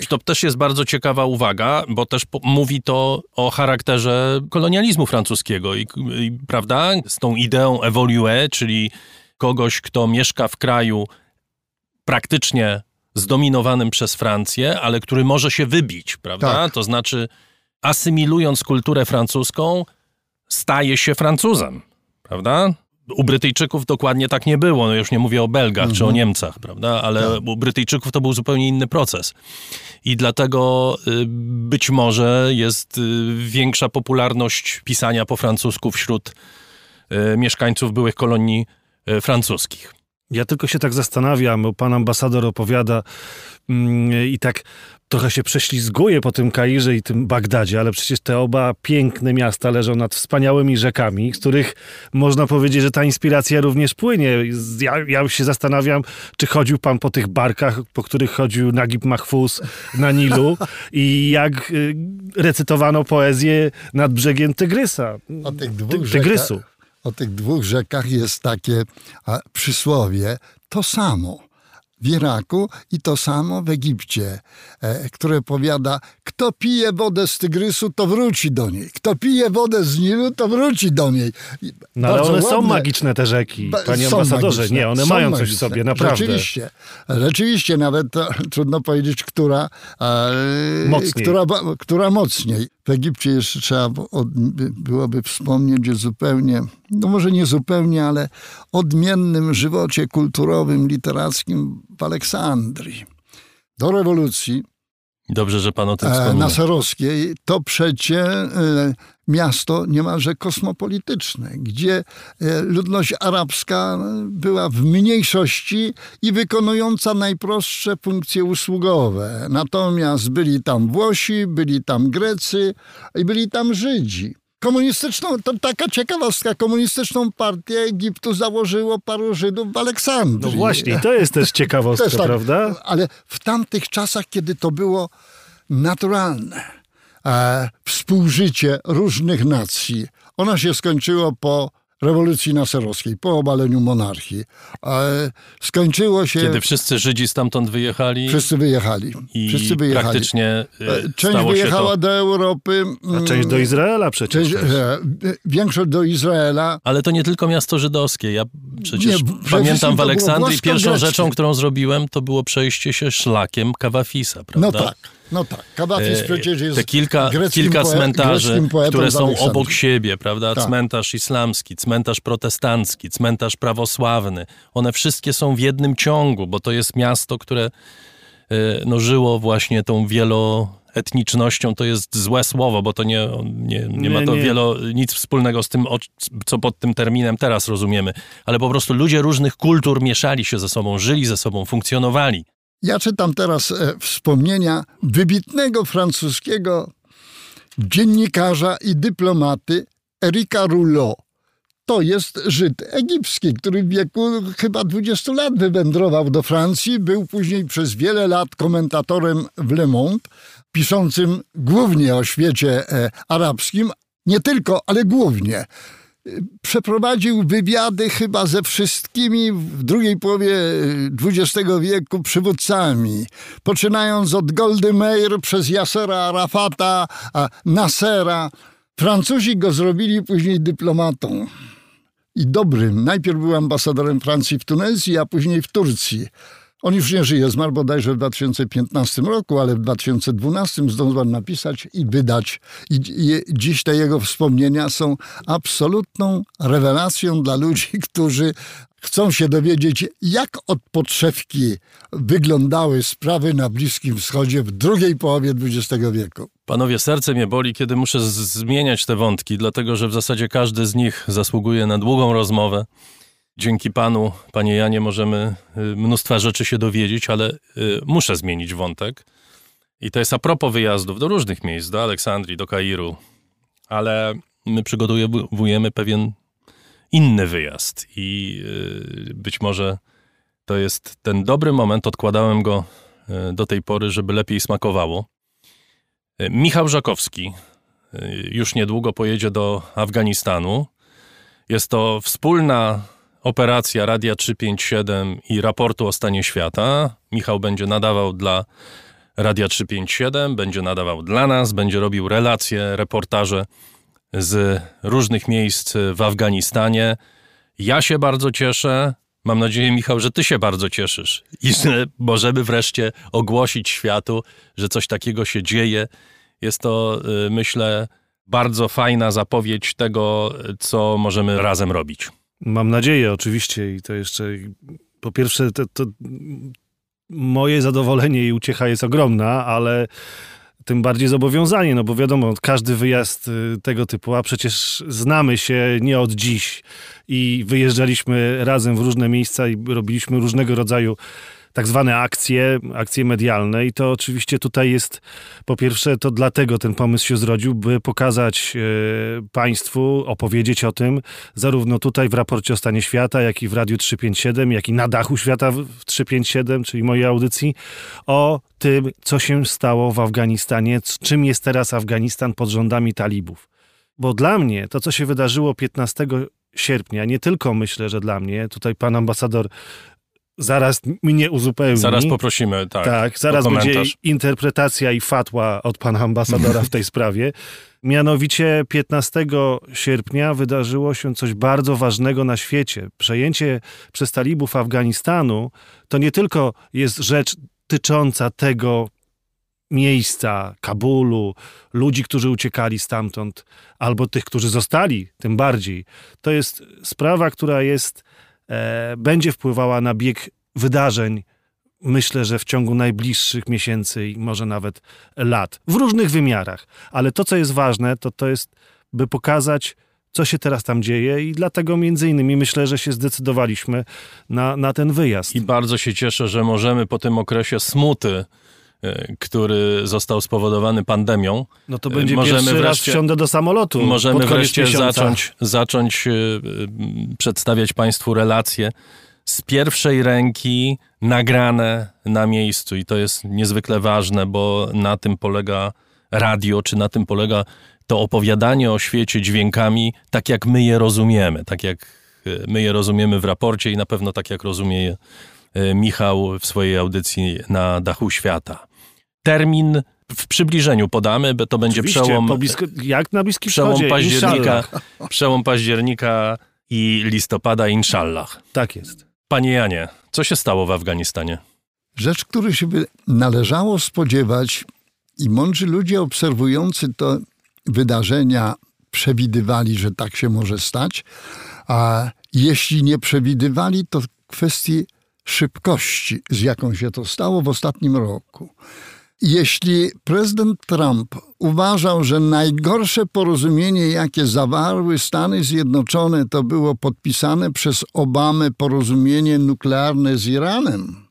To też jest bardzo ciekawa uwaga, bo też mówi to o charakterze kolonializmu francuskiego, i, i, prawda? Z tą ideą evolue, czyli kogoś, kto mieszka w kraju praktycznie zdominowanym przez Francję, ale który może się wybić, prawda? Tak. To znaczy, asymilując kulturę francuską, staje się Francuzem, prawda? U Brytyjczyków dokładnie tak nie było, no już nie mówię o Belgach czy o Niemcach, prawda? Ale u Brytyjczyków to był zupełnie inny proces. I dlatego y, być może jest y, większa popularność pisania po francusku wśród y, mieszkańców byłych kolonii francuskich. Ja tylko się tak zastanawiam, bo pan ambasador opowiada mm, i tak trochę się prześlizguje po tym Kairze i tym Bagdadzie, ale przecież te oba piękne miasta leżą nad wspaniałymi rzekami, z których można powiedzieć, że ta inspiracja również płynie. Ja, ja się zastanawiam, czy chodził pan po tych barkach, po których chodził Nagib Mahfuz na Nilu i jak y, recytowano poezję nad brzegiem Tygrysa. O tych Ty- dwóch Tygrysu. rzekach, o tych dwóch rzekach jest takie a, przysłowie, to samo w Iraku i to samo w Egipcie, e, które powiada, kto pije wodę z Tygrysu, to wróci do niej. Kto pije wodę z Nilu, to wróci do niej. No ale one są ładne. magiczne te rzeki, panie są ambasadorze. magiczne, Nie, one są mają coś w magiczne. sobie, naprawdę. Rzeczywiście, rzeczywiście, nawet to, trudno powiedzieć, która, e, Mocniej. która, która mocniej. W Egipcie jeszcze trzeba byłoby wspomnieć o zupełnie, no może nie zupełnie, ale odmiennym żywocie kulturowym, literackim w Aleksandrii. Do rewolucji Dobrze, że pan o tym e, wspomina. naserowskiej, to przecie e, miasto niemalże kosmopolityczne, gdzie e, ludność arabska była w mniejszości i wykonująca najprostsze funkcje usługowe. Natomiast byli tam Włosi, byli tam Grecy i byli tam Żydzi. Komunistyczną, to taka ciekawostka, komunistyczną partię Egiptu założyło paru Żydów w Aleksandrii. No właśnie, to jest też ciekawostka, Też tak, prawda? Ale w tamtych czasach, kiedy to było naturalne, współżycie różnych nacji, Ona się skończyła po rewolucji naserowskiej, po obaleniu monarchii. E, Skończyło się... Kiedy wszyscy Żydzi stamtąd wyjechali Wszyscy wyjechali. i Wszyscy wyjechali. praktycznie e, E, Część stało się wyjechała to... do Europy. A część do Izraela przecież. Część, e, większość do Izraela. Ale to nie tylko miasto żydowskie. Ja przecież Nie, pamiętam w Aleksandrii pierwszą rzeczą, którą zrobiłem, to było przejście się szlakiem Kawafisa, prawda? No tak, no tak. Kabafis E, przecież jest Te kilka, kilka cmentarzy, które są obok siebie, prawda? Tak. Cmentarz islamski, cmentarz protestancki, cmentarz prawosławny. One wszystkie są w jednym ciągu, bo to jest miasto, które e, no, żyło właśnie tą wieloetnicznością. To jest złe słowo, bo to nie, nie, nie, ma to nie. Wielo, nic wspólnego z tym, co pod tym terminem teraz rozumiemy. Ale po prostu ludzie różnych kultur mieszali się ze sobą, żyli ze sobą, funkcjonowali. Ja czytam teraz e, wspomnienia wybitnego francuskiego dziennikarza i dyplomaty Erika Rouleau. To jest Żyd egipski, który w wieku chyba 20 lat wywędrował do Francji. Był później przez wiele lat komentatorem w Le Monde, piszącym głównie o świecie e, arabskim. Nie tylko, ale głównie przeprowadził wywiady chyba ze wszystkimi w drugiej połowie XX wieku przywódcami, poczynając od Goldy Meir przez Yasera Arafata, a Nassera. Francuzi go zrobili później dyplomatą i dobrym. Najpierw był ambasadorem Francji w Tunezji, a później w Turcji. On już nie żyje, zmarł bodajże w 2015 roku, ale w 2012 zdążył napisać i wydać. I, i dziś te jego wspomnienia są absolutną rewelacją dla ludzi, którzy chcą się dowiedzieć, jak od podszewki wyglądały sprawy na Bliskim Wschodzie w drugiej połowie XX wieku. Panowie, serce mnie boli, kiedy muszę zmieniać te wątki, dlatego że w zasadzie każdy z nich zasługuje na długą rozmowę. Dzięki panu, panie Janie, możemy y, mnóstwa rzeczy się dowiedzieć, ale y, muszę zmienić wątek. I to jest a propos wyjazdów do różnych miejsc, do Aleksandrii, do Kairu, ale my przygotowujemy pewien inny wyjazd i y, być może to jest ten dobry moment, odkładałem go do tej pory, żeby lepiej smakowało. Michał Żakowski już niedługo pojedzie do Afganistanu. Jest to wspólna operacja Radia 357 i raportu o stanie świata. Michał będzie nadawał dla Radia 357, będzie nadawał dla nas, będzie robił relacje, reportaże z różnych miejsc w Afganistanie. Ja się bardzo cieszę. Mam nadzieję, Michał, że ty się bardzo cieszysz i że możemy wreszcie ogłosić światu, że coś takiego się dzieje. Jest to, y, myślę, bardzo fajna zapowiedź tego, co możemy razem robić. Mam nadzieję, oczywiście, i to jeszcze. Po pierwsze, to, to moje zadowolenie i uciecha jest ogromna, ale tym bardziej zobowiązanie, no bo wiadomo, każdy wyjazd y, tego typu, a przecież znamy się nie od dziś i wyjeżdżaliśmy razem w różne miejsca i robiliśmy różnego rodzaju tak zwane akcje, akcje medialne i to oczywiście tutaj jest, po pierwsze to dlatego ten pomysł się zrodził, by pokazać e, Państwu, opowiedzieć o tym, zarówno tutaj w raporcie o stanie świata, jak i w Radiu 357, jak i na dachu świata w w 357, czyli mojej audycji, o tym, co się stało w Afganistanie, czym jest teraz Afganistan pod rządami talibów. Bo dla mnie to, co się wydarzyło 15 sierpnia, nie tylko myślę, że dla mnie, tutaj pan ambasador zaraz mnie uzupełni. Zaraz poprosimy, tak. Tak, zaraz będzie interpretacja i fatła od pana ambasadora w tej sprawie. Mianowicie 15 sierpnia wydarzyło się coś bardzo ważnego na świecie. Przejęcie przez talibów Afganistanu to nie tylko jest rzecz tycząca tego miejsca, Kabulu, ludzi, którzy uciekali stamtąd, albo tych, którzy zostali, tym bardziej. To jest sprawa, która jest, będzie wpływała na bieg wydarzeń myślę, że w ciągu najbliższych miesięcy i może nawet lat, w różnych wymiarach. Ale to, co jest ważne, to to jest, by pokazać, co się teraz tam dzieje i dlatego między innymi myślę, że się zdecydowaliśmy na, na ten wyjazd. I bardzo się cieszę, że możemy po tym okresie smuty, e, który został spowodowany pandemią, No to e, będzie możemy pierwszy raz wreszcie- wsiądę do samolotu możemy wreszcie miesiąca. zacząć, zacząć e, e, przedstawiać Państwu relacje z pierwszej ręki, nagrane na miejscu. I to jest niezwykle ważne, bo na tym polega radio, czy na tym polega to opowiadanie o świecie dźwiękami, tak jak my je rozumiemy, tak jak e, my je rozumiemy w raporcie i na pewno tak jak rozumie je e, Michał w swojej audycji na dachu świata. Termin w przybliżeniu podamy, bo to będzie Oczywiście, przełom, po blisko, jak na Bliskim przełom Wschodzie, października, inshallah. przełom października i listopada, inshallah. Tak jest. Panie Janie, co się stało w Afganistanie? Rzecz, której się by należało spodziewać i mądrzy ludzie obserwujący to wydarzenia przewidywali, że tak się może stać, a jeśli nie przewidywali, to w kwestii szybkości, z jaką się to stało w ostatnim roku. Jeśli prezydent Trump uważał, że najgorsze porozumienie, jakie zawarły Stany Zjednoczone, to było podpisane przez Obamę porozumienie nuklearne z Iranem,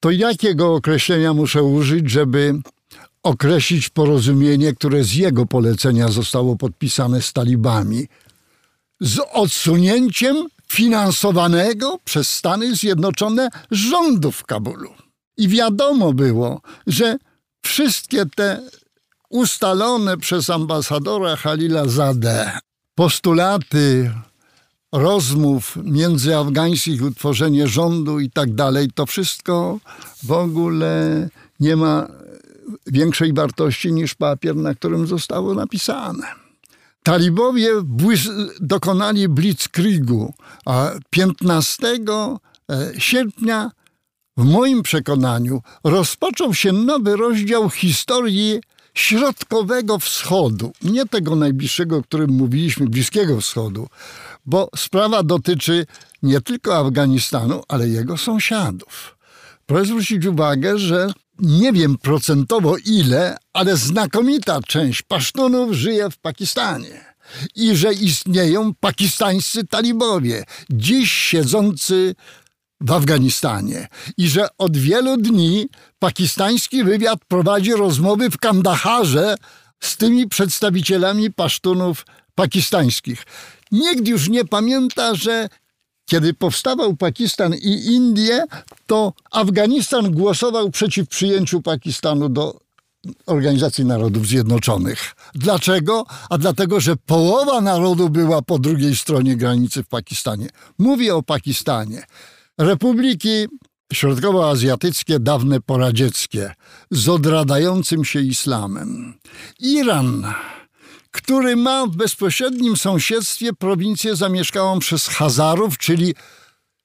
to jakiego określenia muszę użyć, żeby określić porozumienie, które z jego polecenia zostało podpisane z talibami? Z odsunięciem finansowanego przez Stany Zjednoczone rządu w Kabulu. I wiadomo było, że wszystkie te ustalone przez ambasadora Halila Zadeh postulaty rozmów międzyafgańskich, utworzenie rządu i tak dalej, to wszystko w ogóle nie ma większej wartości niż papier, na którym zostało napisane. Talibowie dokonali blitzkriegu a 15 sierpnia w moim przekonaniu rozpoczął się nowy rozdział historii środkowego wschodu. Nie tego najbliższego, o którym mówiliśmy, Bliskiego Wschodu, bo sprawa dotyczy nie tylko Afganistanu, ale jego sąsiadów. Proszę zwrócić uwagę, że nie wiem procentowo ile, ale znakomita część Pasztunów żyje w Pakistanie i że istnieją pakistańscy talibowie, dziś siedzący w Afganistanie i że od wielu dni pakistański wywiad prowadzi rozmowy w Kandaharze z tymi przedstawicielami pasztunów pakistańskich. Nikt już nie pamięta, że kiedy powstawał Pakistan i Indie, to Afganistan głosował przeciw przyjęciu Pakistanu do Organizacji Narodów Zjednoczonych. Dlaczego? A dlatego, że połowa narodu była po drugiej stronie granicy w Pakistanie. Mówię o Pakistanie. Republiki środkowoazjatyckie, dawne poradzieckie, z odradającym się islamem. Iran, który ma w bezpośrednim sąsiedztwie prowincję zamieszkałą przez Hazarów, czyli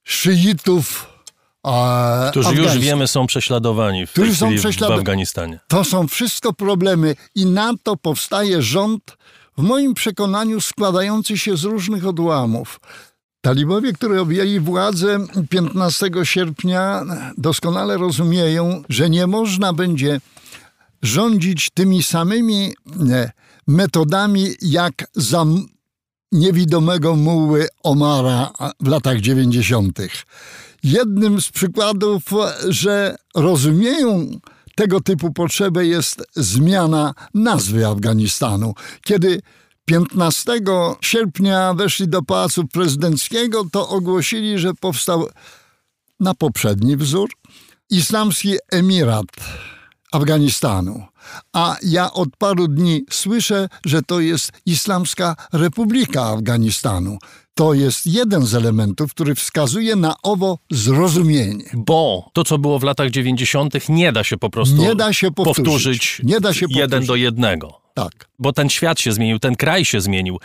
szyitów a, Którzy już wiemy są prześladowani w, Którzy są w. Afganistanie. To są wszystko problemy i na to powstaje rząd, w moim przekonaniu, składający się z różnych odłamów. Talibowie, którzy objęli władzę 15 sierpnia, doskonale rozumieją, że nie można będzie rządzić tymi samymi e, metodami jak za niewidomego muły Omara w latach 90. Jednym z przykładów, że rozumieją tego typu potrzebę jest zmiana nazwy Afganistanu. Kiedy 15 sierpnia weszli do Pałacu Prezydenckiego, to ogłosili, że powstał na poprzedni wzór Islamski Emirat Afganistanu. A ja od paru dni słyszę, że to jest Islamska Republika Afganistanu. To jest jeden z elementów, który wskazuje na owo zrozumienie. Bo to, co było w latach 90., nie da się po prostu Nie da się powtórzyć. Nie da się jeden powtórzyć. do jednego. Tak. Bo ten świat się zmienił, ten kraj się zmienił.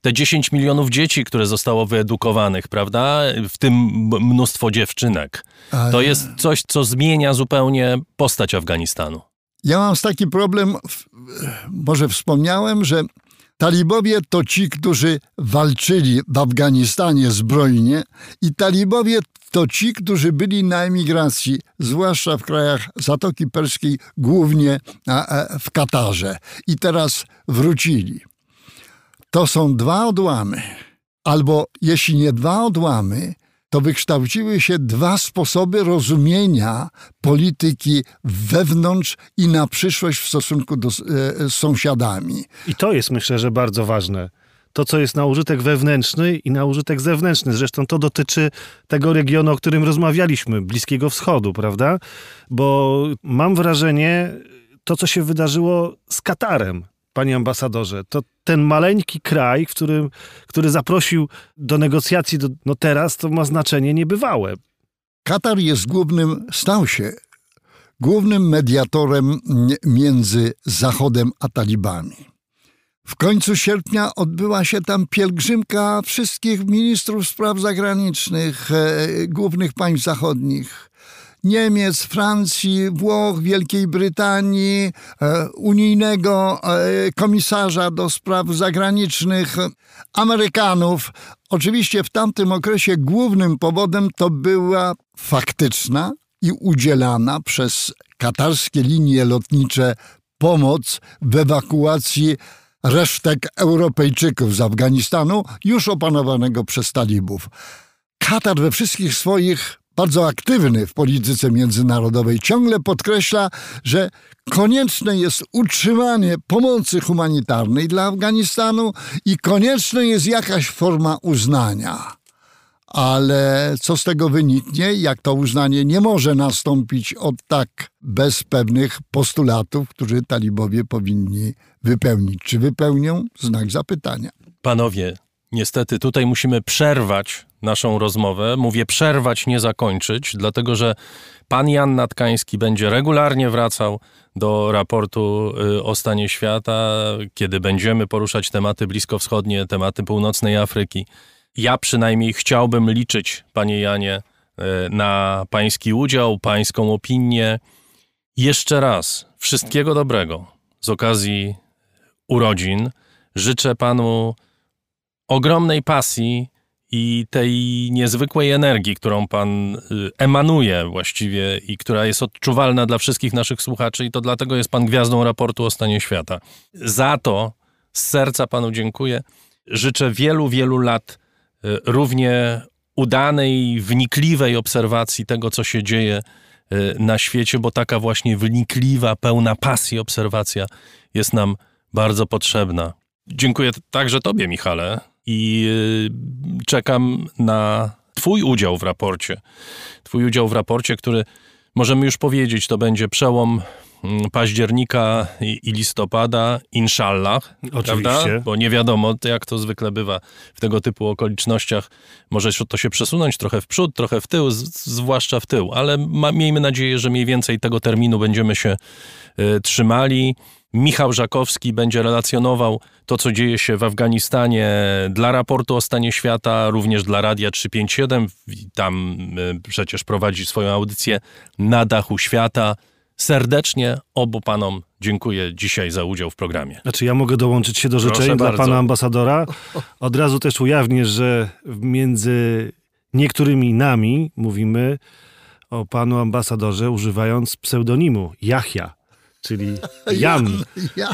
Te 10 milionów dzieci, które zostało wyedukowanych, prawda? W tym mnóstwo dziewczynek. To jest coś, co zmienia zupełnie postać Afganistanu. Ja mam taki problem, może wspomniałem, że talibowie to ci, którzy walczyli w Afganistanie zbrojnie i talibowie to ci, którzy byli na emigracji, zwłaszcza w krajach Zatoki Perskiej, głównie a, w Katarze i teraz wrócili. To są dwa odłamy. Albo jeśli nie dwa odłamy, to wykształciły się dwa sposoby rozumienia polityki wewnątrz i na przyszłość w stosunku do, e, z sąsiadami. I to jest myślę, że bardzo ważne. To, co jest na użytek wewnętrzny i na użytek zewnętrzny. Zresztą to dotyczy tego regionu, o którym rozmawialiśmy, Bliskiego Wschodu, prawda? Bo mam wrażenie, to, co się wydarzyło z Katarem, panie ambasadorze. To ten maleńki kraj, w którym, który zaprosił do negocjacji, do, no teraz to ma znaczenie niebywałe. Katar jest głównym, stał się głównym mediatorem między Zachodem a talibami. W końcu sierpnia odbyła się tam pielgrzymka wszystkich ministrów spraw zagranicznych e, głównych państw zachodnich. Niemiec, Francji, Włoch, Wielkiej Brytanii, e, unijnego e, komisarza do spraw zagranicznych, Amerykanów. Oczywiście w tamtym okresie głównym powodem to była faktyczna i udzielana przez katarskie linie lotnicze pomoc w ewakuacji resztek Europejczyków z Afganistanu, już opanowanego przez talibów. Katar we wszystkich swoich, bardzo aktywny w polityce międzynarodowej, ciągle podkreśla, że konieczne jest utrzymanie pomocy humanitarnej dla Afganistanu i konieczna jest jakaś forma uznania. Ale co z tego wyniknie, jak to uznanie nie może nastąpić od tak bez pewnych postulatów, które talibowie powinni wypełnić. Czy wypełnią? Znak zapytania. Panowie, niestety tutaj musimy przerwać naszą rozmowę. Mówię przerwać, nie zakończyć, dlatego że pan Jan Natkański będzie regularnie wracał do raportu y, o stanie świata, kiedy będziemy poruszać tematy bliskowschodnie, tematy północnej Afryki. Ja przynajmniej chciałbym liczyć, panie Janie, y, na pański udział, pańską opinię. Jeszcze raz wszystkiego dobrego z okazji urodzin. Życzę panu ogromnej pasji i tej niezwykłej energii, którą pan y, emanuje właściwie i która jest odczuwalna dla wszystkich naszych słuchaczy i to dlatego jest pan gwiazdą raportu o stanie świata. Za to z serca panu dziękuję. Życzę wielu, wielu lat równie udanej, wnikliwej obserwacji tego, co się dzieje y, na świecie, bo taka właśnie wnikliwa, pełna pasji obserwacja jest nam bardzo potrzebna. Dziękuję także Tobie, Michale, i y, czekam na Twój udział w raporcie. Twój udział w raporcie, który możemy już powiedzieć, to będzie przełom października i, listopada, inshallah, Oczywiście. prawda? Bo nie wiadomo, jak to zwykle bywa w tego typu okolicznościach. Może to się przesunąć trochę w przód, trochę w tył, zwłaszcza w tył, ale ma, miejmy nadzieję, że mniej więcej tego terminu będziemy się y, trzymali. Michał Żakowski będzie relacjonował to, co dzieje się w Afganistanie dla raportu o stanie świata, również dla Radia 357. I Tam y, przecież prowadzi swoją audycję na dachu świata. Serdecznie obu panom dziękuję dzisiaj za udział w programie. Znaczy ja mogę dołączyć się do Proszę życzeń dla bardzo. pana ambasadora. Od razu też ujawnię, że między niektórymi nami mówimy o panu ambasadorze używając pseudonimu Jahja, czyli Jan. Ja,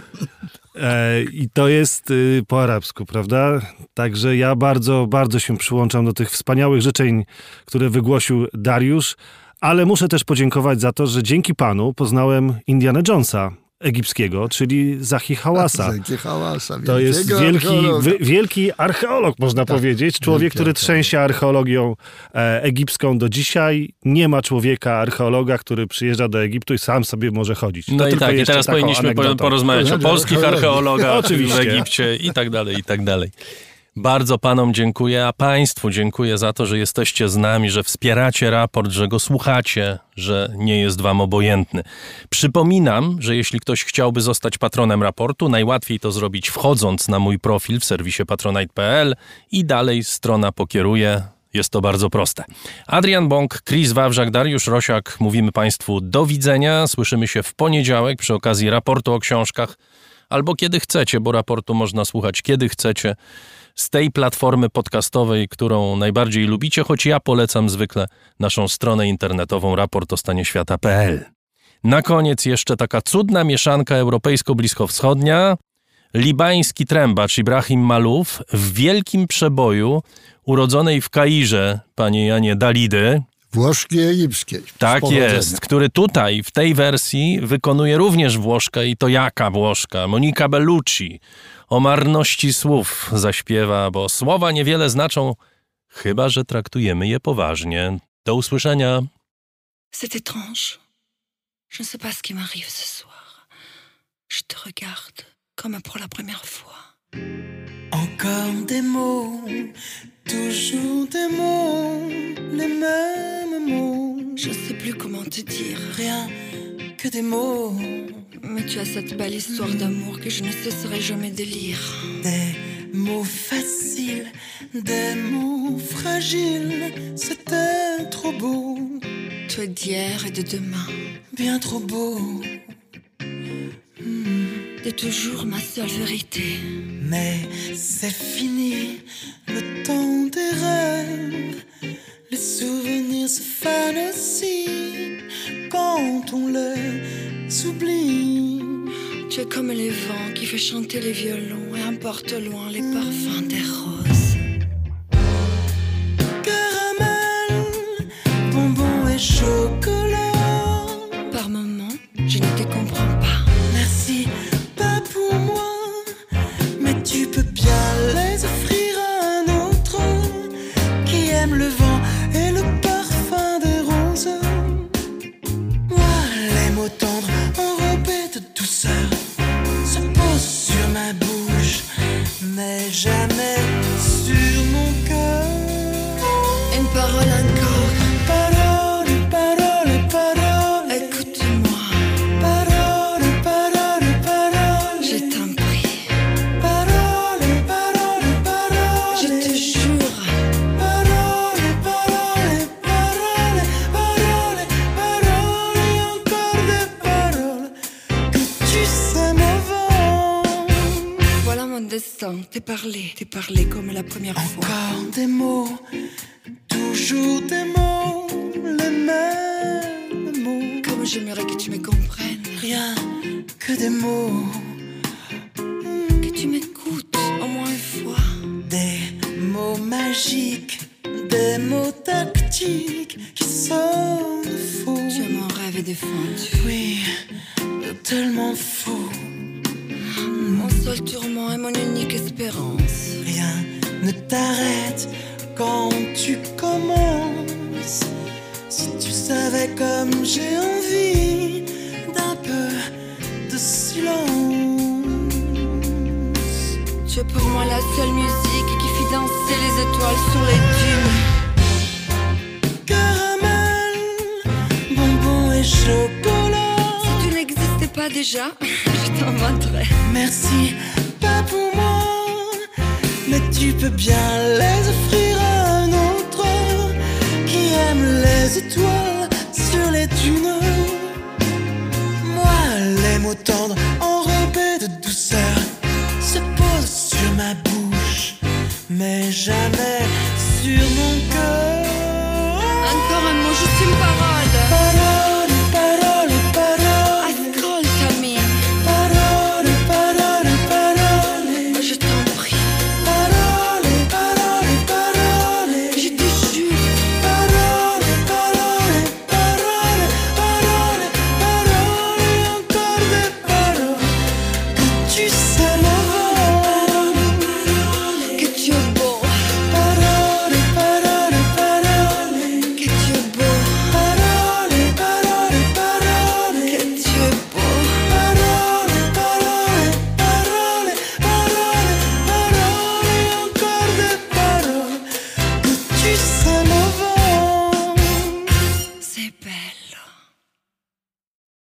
E, I to jest y, po arabsku, prawda? Także ja bardzo, bardzo się przyłączam do tych wspaniałych życzeń, które wygłosił Dariusz, ale muszę też podziękować za to, że dzięki panu poznałem Indiana Jonesa egipskiego, czyli Zahi Hałasa. Hałasa, To jest wielki, wy, wielki archeolog, można powiedzieć. Człowiek, który archeolog. trzęsie archeologią e, egipską do dzisiaj. Nie ma człowieka, archeologa, który przyjeżdża do Egiptu i sam sobie może chodzić. No To i tak, i teraz powinniśmy po, anegdotą. porozmawiać o polskich archeologach w Oczywiście. Egipcie i tak dalej, i tak dalej. Bardzo panom dziękuję, a państwu dziękuję za to, że jesteście z nami, że wspieracie raport, że go słuchacie, że nie jest wam obojętny. Przypominam, że jeśli ktoś chciałby zostać patronem raportu, najłatwiej to zrobić wchodząc na mój profil w serwisie patronite.pl i dalej strona pokieruje. Jest to bardzo proste. Adrian Bąk, Chris Wawrzak, Dariusz Rosiak, mówimy Państwu do widzenia. Słyszymy się w poniedziałek przy okazji raportu o książkach albo kiedy chcecie, bo raportu można słuchać kiedy chcecie z tej platformy podcastowej, którą najbardziej lubicie, choć ja polecam zwykle naszą stronę internetową raportostanieświata.pl. Na koniec jeszcze taka cudna mieszanka europejsko-bliskowschodnia. Libański trębacz Ibrahim Maluf w wielkim przeboju urodzonej w Kairze, panie Janie Dalidy, Włoszki egipskiej. tak jest, który tutaj w tej wersji wykonuje również Włoszka i to jaka Włoszka? Monika Bellucci o marności słów zaśpiewa, bo słowa niewiele znaczą, chyba że traktujemy je poważnie. Do usłyszenia. C'est étrange. Je ne sais pas ce qui m'arrive ce soir. Je te regarde comme pour la première fois. Encore des mots, toujours des mots, les mêmes mots. Je ne sais plus comment te dire. Rien. que des mots. Mais tu as cette belle histoire d'amour que je ne cesserai jamais de lire. Des mots faciles, des mots fragiles, c'était trop beau. Toi d'hier et de demain, bien trop beau. Mmh. T'es toujours ma seule vérité. Mais c'est fini, comme les vents qui fait chanter les violons et emporte loin les parfums des roses.